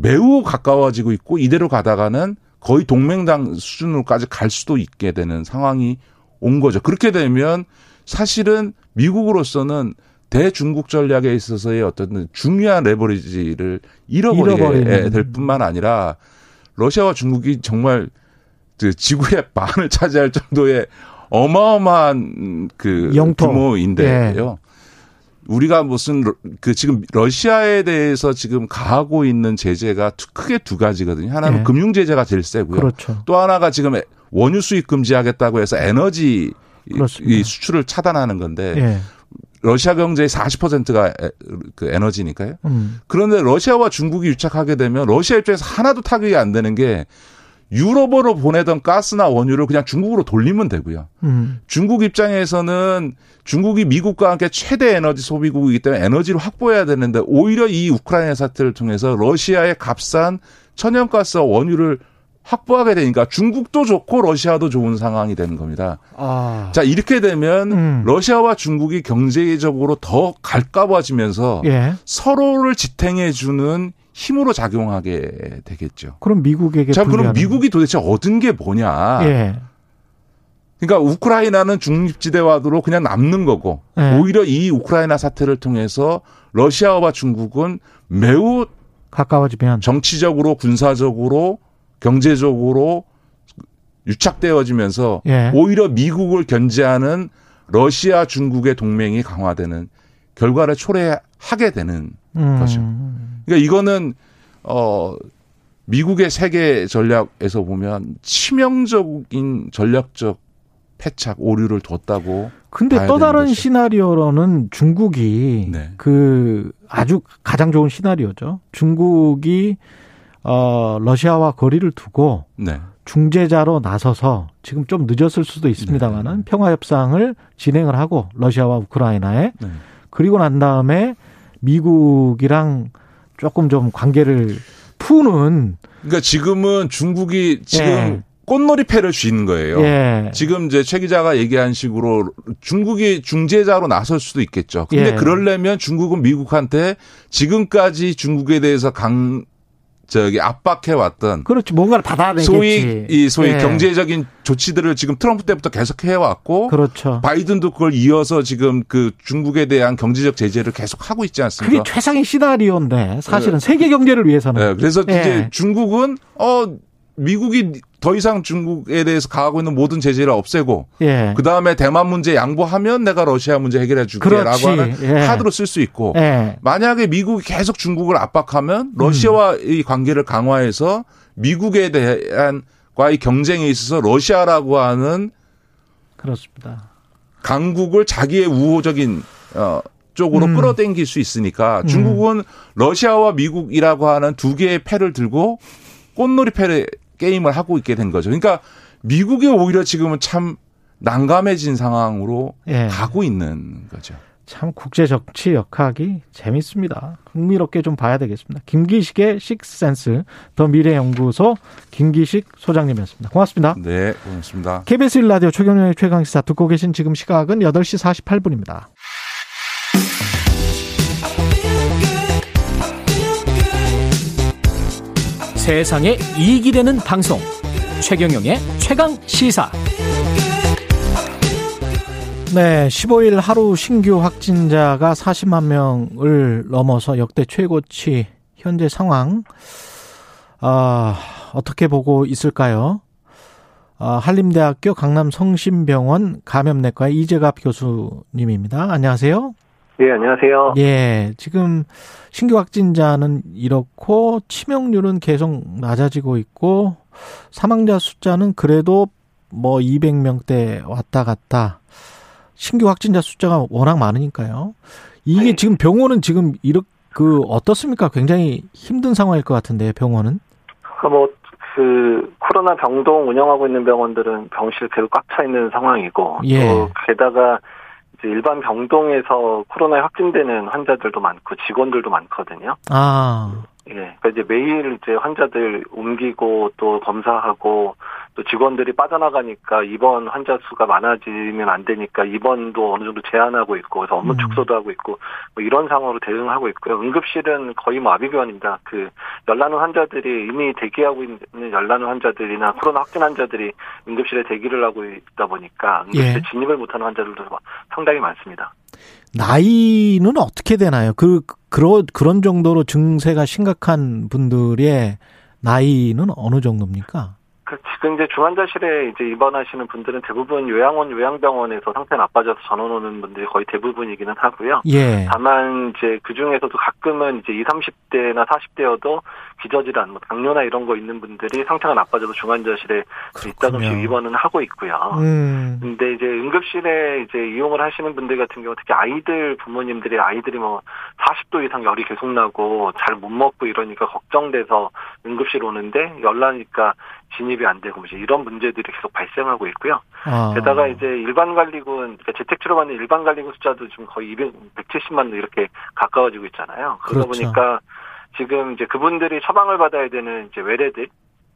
매우 가까워지고 있고 이대로 가다가는 거의 동맹당 수준으로까지 갈 수도 있게 되는 상황이 온 거죠. 그렇게 되면 사실은 미국으로서는 대중국 전략에 있어서의 어떤 중요한 레버리지를 잃어버리게 잃어버리는. 될 뿐만 아니라 러시아와 중국이 정말 그 지구의 반을 차지할 정도의 어마어마한 그 영토. 규모인데요. 우리가 무슨 러- 그 지금 러시아에 대해서 지금 가하고 있는 제재가 두- 크게 두 가지거든요. 하나는 예. 금융 제재가 제일 세고요. 그렇죠. 또 하나가 지금 원유 수입 금지하겠다고 해서 에너지 이- 그렇습니다. 이 수출을 차단하는 건데 예. 러시아 경제의 40%가 그 에너지니까요. 음. 그런데 러시아와 중국이 유착하게 되면 러시아 입장에서 하나도 타격이 안 되는 게 유럽으로 보내던 가스나 원유를 그냥 중국으로 돌리면 되고요. 음. 중국 입장에서는 중국이 미국과 함께 최대 에너지 소비국이기 때문에 에너지를 확보해야 되는데 오히려 이 우크라이나 사태를 통해서 러시아의 값싼 천연가스와 원유를 확보하게 되니까 중국도 좋고 러시아도 좋은 상황이 되는 겁니다. 아. 자 이렇게 되면 음. 러시아와 중국이 경제적으로 더 갈까워지면서 예. 서로를 지탱해 주는 힘으로 작용하게 되겠죠. 그럼 미국에게 자, 그럼 미국이 도대체 얻은 게 뭐냐? 예. 그러니까 우크라이나는 중립지대와도 그냥 남는 거고 네. 오히려 이 우크라이나 사태를 통해서 러시아와 중국은 매우 가까워지면 정치적으로 군사적으로 경제적으로 유착되어지면서 예. 오히려 미국을 견제하는 러시아 중국의 동맹이 강화되는 결과를 초래하게 되는 음. 거죠. 그러니까 이거는 어 미국의 세계 전략에서 보면 치명적인 전략적 패착 오류를 뒀다고 근데 또 다른 거죠. 시나리오로는 중국이 네. 그 아주 가장 좋은 시나리오죠. 중국이 어 러시아와 거리를 두고 네. 중재자로 나서서 지금 좀 늦었을 수도 있습니다만은 네. 평화 협상을 진행을 하고 러시아와 우크라이나에 네. 그리고 난 다음에 미국이랑 조금 좀 관계를 푸는 그러니까 지금은 중국이 지금 예. 꽃놀이패를 쥐는 거예요. 예. 지금 이제 최 기자가 얘기한 식으로 중국이 중재자로 나설 수도 있겠죠. 근데 예. 그러려면 중국은 미국한테 지금까지 중국에 대해서 강 저기 압박해 왔던 그렇지 뭔가를 받아내겠지. 소위 이 소위 예. 경제적인 조치들을 지금 트럼프 때부터 계속 해 왔고 그렇죠. 바이든도 그걸 이어서 지금 그 중국에 대한 경제적 제재를 계속 하고 있지 않습니까? 그게 최상의 시나리오인데 사실은 세계 경제를 위해서는. 네, 그래서 예. 이제 중국은 어 미국이 더 이상 중국에 대해서 가하고 있는 모든 제재를 없애고 예. 그 다음에 대만 문제 양보하면 내가 러시아 문제 해결해 줄게라고. 하는 예. 카드로 쓸 수 있고 예. 만약에 미국이 계속 중국을 압박하면 음. 러시아와 이 관계를 강화해서 미국에 대한 과의 경쟁에 있어서 러시아라고 하는 그렇습니다. 강국을 자기의 우호적인 어 쪽으로 음. 끌어당길 수 있으니까 중국은 러시아와 미국이라고 하는 두 개의 패를 들고 꽃놀이 패를 게임을 하고 있게 된 거죠. 그러니까 미국이 오히려 지금은 참 난감해진 상황으로 예. 가고 있는 거죠. 참 국제 정치 역학이 재밌습니다. 흥미롭게 좀 봐야 되겠습니다. 김기식의 식스센스 더 미래연구소 김기식 소장님이었습니다. 고맙습니다. 네, 고맙습니다. KBS 1라디오 최경영의 최강시사 듣고 계신 지금 시각은 8시 48분입니다. 세상에 이익이 되는 방송 최경영의 최강 시사 네, 15일 하루 신규 확진자가 40만 명을 넘어서 역대 최고치 현재 상황 아, 어떻게 보고 있을까요? 아, 한림대학교 강남 성심병원 감염내과의 이재갑 교수님입니다. 안녕하세요. 예, 안녕하세요. 예, 지금 신규 확진자는 이렇고 치명률은 계속 낮아지고 있고 사망자 숫자는 그래도 뭐 200명대 왔다 갔다. 신규 확진자 숫자가 워낙 많으니까요. 이게 네. 지금 병원은 지금 이렇게 그 어떻습니까? 굉장히 힘든 상황일 것 같은데 병원은. 그러니까 뭐, 그, 코로나 병동 운영하고 있는 병원들은 병실 계속 꽉 차 있는 상황이고, 예. 또 게다가 일반 병동에서 코로나에 확진되는 환자들도 많고 직원들도 많거든요. 아, 예. 그러니까 이제 매일 이제 환자들 옮기고 또 검사하고 또 직원들이 빠져나가니까 입원 환자 수가 많아지면 안 되니까 입원도 어느 정도 제한하고 있고 그래서 업무 음. 축소도 하고 있고 뭐 이런 상황으로 대응하고 있고요. 응급실은 거의 뭐 아비규환입니다. 그 열나는 환자들이 이미 대기하고 있는 열나는 환자들이나 코로나 확진 환자들이 응급실에 대기를 하고 있다 보니까 응급실에 예. 진입을 못하는 환자들도 상당히 많습니다. 나이는 어떻게 되나요? 그, 그런, 그런 정도로 증세가 심각한 분들의 나이는 어느 정도입니까? 그 지금 이제 중환자실에 이제 입원하시는 분들은 대부분 요양원 요양병원에서 상태 나빠져서 전원 오는 분들이 거의 대부분이기는 하고요. 예. 다만 이제 그 중에서도 가끔은 이제 20, 30대나 40대여도 기저질환, 뭐 당뇨나 이런 거 있는 분들이 상태가 나빠져서 중환자실에 있다금씩. 입원은 하고 있고요. 음, 근데 이제 응급실에 이제 이용을 하시는 분들 같은 경우 특히 아이들 부모님들이 아이들이 뭐 40도 이상 열이 계속 나고 잘 못 먹고 이러니까 걱정돼서 응급실 오는데 열나니까 진입이 안 되고 이제 이런 문제들이 계속 발생하고 있고요. 아. 게다가 이제 일반 관리군 그러니까 재택 치료 받는 일반 관리군 숫자도 지금 거의 200, 170만 이렇게 가까워지고 있잖아요. 그러다 그렇죠. 보니까 지금 이제 그분들이 처방을 받아야 되는 이제 외래들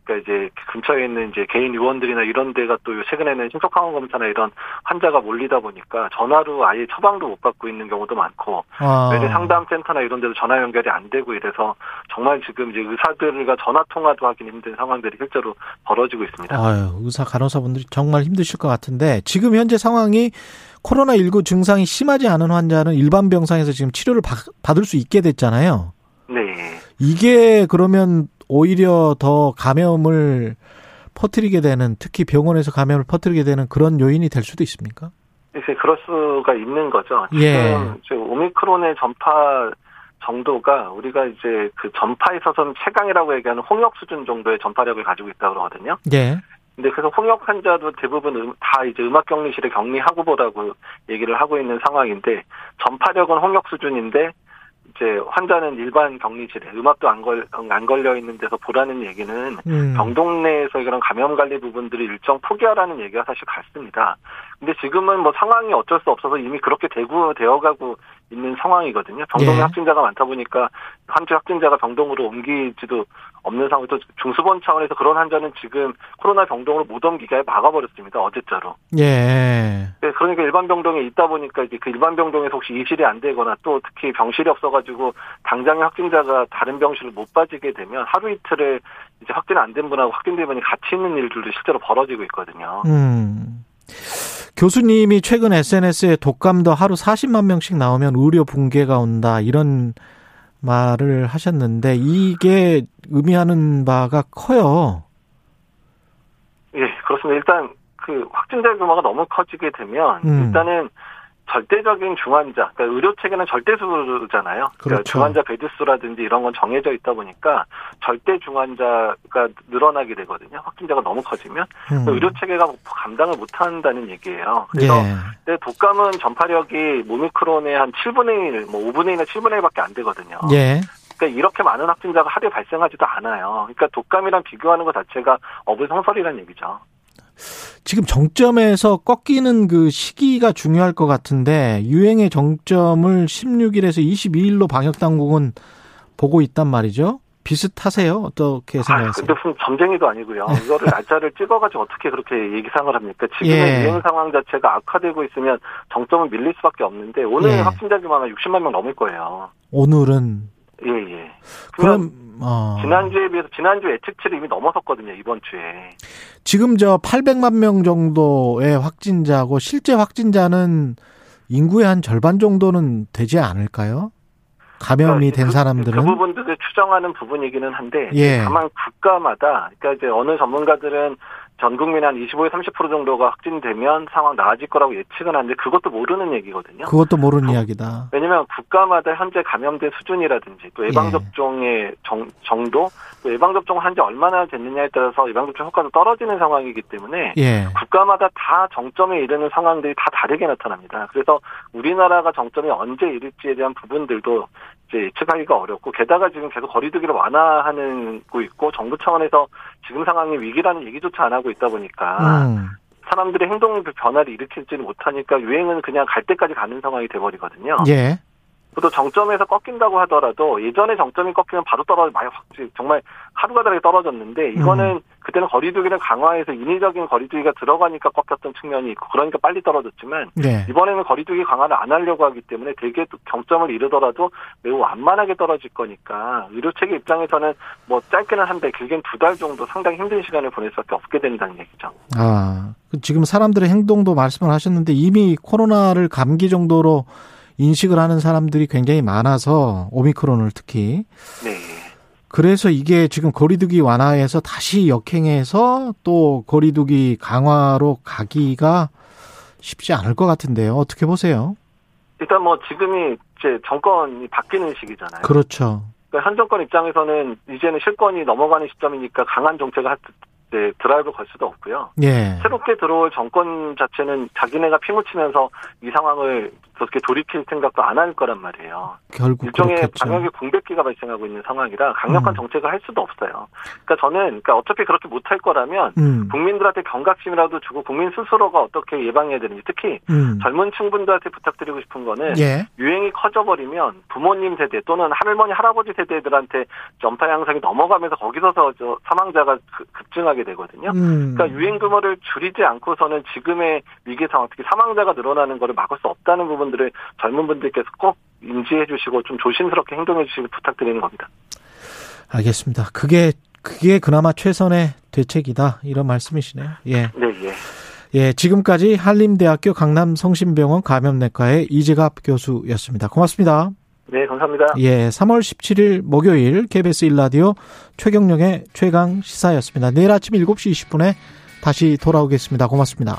그러니까 이제 근처에 있는 이제 개인 의원들이나 이런 데가 또 최근에는 신속항원 검사나 이런 환자가 몰리다 보니까 전화로 아예 처방도 못 받고 있는 경우도 많고 아. 외래 상담센터나 이런 데도 전화 연결이 안 되고 이래서 정말 지금 이제 의사들과 전화 통화도 하기 힘든 상황들이 실제로 벌어지고 있습니다. 아유, 의사 간호사분들이 정말 힘드실 것 같은데 지금 현재 상황이 코로나 19 증상이 심하지 않은 환자는 일반 병상에서 지금 치료를 받- 받을 수 있게 됐잖아요. 네. 이게 그러면 오히려 더 감염을 퍼뜨리게 되는 특히 병원에서 감염을 퍼뜨리게 되는 그런 요인이 될 수도 있습니까? 이제 그럴 수가 있는 거죠. 예. 지금 이제 오미크론의 전파 정도가 우리가 이제 그 전파에 있어서는 최강이라고 얘기하는 홍역 수준 정도의 전파력을 가지고 있다고 그러거든요. 예. 근데 그래서 홍역 환자도 대부분 음- 다 이제 음악 격리실에 격리하고 보라고 얘기를 하고 있는 상황인데 전파력은 홍역 수준인데 이제 환자는 일반 격리실에 음악도 안 걸 안 걸려 있는 데서 보라는 얘기는 음. 병동 내에서 그런 감염 관리 부분들을 일정 포기하라는 얘기가 사실 같습니다. 근데 지금은 뭐 상황이 어쩔 수 없어서 이미 그렇게 되고 되어가고 있는 상황이거든요. 병동에 예. 확진자가 많다 보니까 한주 확진자가 병동으로 옮기지도 없는 상황. 또 중수본 차원에서 그런 환자는 지금 코로나 병동으로 못 옮기게 막아버렸습니다. 어제자로. 예. 네, 그러니까 일반 병동에 있다 보니까 이제 그 일반 병동에서 혹시 입실이 안 되거나 또 특히 병실이 없어가지고 당장에 확진자가 다른 병실을 못 빠지게 되면 하루 이틀을 이제 확진 안 된 분하고 확진된 분이 같이 있는 일들도 실제로 벌어지고 있거든요. 음. 교수님이 최근 SNS에 독감도 하루 40만 명씩 나오면 의료 붕괴가 온다 이런 말을 하셨는데 이게 의미하는 바가 커요. 예, 그렇습니다. 일단 그 확진자 규모가 너무 커지게 되면 음. 일단은 절대적인 중환자, 그러니까 의료 체계는 절대 수잖아요. 그러니까 그렇죠. 중환자 베드 수라든지 이런 건 정해져 있다 보니까 절대 중환자가 늘어나게 되거든요. 확진자가 너무 커지면 음. 의료 체계가 감당을 못 한다는 얘기예요. 그래서 예. 독감은 전파력이 오미크론의 한 7분의 1, 뭐 5분의 1이나 7분의 1밖에 안 되거든요. 예. 그러니까 이렇게 많은 확진자가 하루에 발생하지도 않아요. 그러니까 독감이랑 비교하는 것 자체가 어불성설이라는 얘기죠. 지금 정점에서 꺾이는 그 시기가 중요할 것 같은데 유행의 정점을 16일에서 22일로 방역 당국은 보고 있단 말이죠. 비슷하세요? 어떻게 아, 생각하세요? 근데 무슨 점쟁이도 아니고요. 이거를 날짜를 찍어가지고 어떻게 그렇게 얘기상을 합니까? 지금의 예. 유행 상황 자체가 악화되고 있으면 정점은 밀릴 수밖에 없는데 오늘 예. 확진자 규모가 60만 명 넘을 거예요. 오늘은 예, 예. 그럼 어, 지난주에 비해서 지난주 예측치를 이미 넘어섰거든요, 이번 주에. 지금 저 800만 명 정도의 확진자고 실제 확진자는 인구의 한 절반 정도는 되지 않을까요? 감염이 그러니까 된 그, 사람들은 그 부분들을 추정하는 부분이기는 한데 예. 다만 국가마다 그러니까 이제 어느 전문가들은 전 국민 한 25에서 30% 정도가 확진되면 상황 나아질 거라고 예측은 하는데 그것도 모르는 얘기거든요. 그것도 모르는 이야기다. 왜냐하면 국가마다 현재 감염된 수준이라든지 또 예방 예. 접종의 정, 정도, 또 예방 접종을 한 지 얼마나 됐느냐에 따라서 예방 접종 효과도 떨어지는 상황이기 때문에 예. 국가마다 다 정점에 이르는 상황들이 다 다르게 나타납니다. 그래서 우리나라가 정점에 언제 이를지에 대한 부분들도 이제 예측하기가 어렵고 게다가 지금 계속 거리두기를 완화하고 있고 정부 차원에서 지금 상황이 위기라는 얘기조차 안 하고 있다 보니까 음. 사람들의 행동 변화를 일으키지는 못하니까 유행은 그냥 갈 때까지 가는 상황이 돼버리거든요. 예. 또 정점에서 꺾인다고 하더라도 예전에 정점이 꺾이면 바로 떨어져 많이 확 정말 하루가 다르게 떨어졌는데 이거는 그때는 거리두기를 강화해서 인위적인 거리두기가 들어가니까 꺾였던 측면이 있고 그러니까 빨리 떨어졌지만 네. 이번에는 거리두기 강화를 안 하려고 하기 때문에 되게 또 정점을 이루더라도 매우 완만하게 떨어질 거니까 의료 체계 입장에서는 뭐 짧게는 한 달, 길게는 두 달 정도 상당히 힘든 시간을 보낼 수밖에 없게 된다는 얘기죠. 아, 그 지금 사람들의 행동도 말씀을 하셨는데 이미 코로나를 감기 정도로 인식을 하는 사람들이 굉장히 많아서 오미크론을 특히 네. 그래서 이게 지금 거리두기 완화해서 다시 역행해서 또 거리두기 강화로 가기가 쉽지 않을 것 같은데요. 어떻게 보세요? 일단 뭐 지금이 이제 정권이 바뀌는 시기잖아요. 그렇죠. 그러니까 현 정권 입장에서는 이제는 실권이 넘어가는 시점이니까 강한 정책을 할 때- 네, 드라이브 걸 수도 없고요. 예. 새롭게 들어올 정권 자체는 자기네가 피묻히면서 이 상황을 그렇게 돌이킬 생각도 안 할 거란 말이에요. 결국 일종의 그렇겠죠. 방역의 공백기가 발생하고 있는 상황이라 강력한 음. 정책을 할 수도 없어요. 그러니까 저는 그러니까 어차피 그렇게 못할 거라면 음. 국민들한테 경각심이라도 주고 국민 스스로가 어떻게 예방해야 되는지 특히 음. 젊은 층분들한테 부탁드리고 싶은 거는 예. 유행이 커져버리면 부모님 세대 또는 할머니 할아버지 세대들한테 전파 양상이 넘어가면서 거기서서 저 사망자가 급- 급증하게 되거든요. 음. 그러니까 유행 규모를 줄이지 않고서는 지금의 위기 상황, 특히 사망자가 늘어나는 것을 막을 수 없다는 부분들을 젊은 분들께서 꼭 인지해 주시고 좀 조심스럽게 행동해 주시길 부탁드리는 겁니다. 알겠습니다. 그게 그게 그나마 최선의 대책이다 이런 말씀이시네요. 예. 네, 예. 예, 지금까지 한림대학교 강남성심병원 감염내과의 이재갑 교수였습니다. 고맙습니다. 네, 감사합니다. 예, 3월 17일 목요일 KBS 1라디오 최경령의 최강 시사였습니다. 내일 아침 7시 20분에 다시 돌아오겠습니다. 고맙습니다.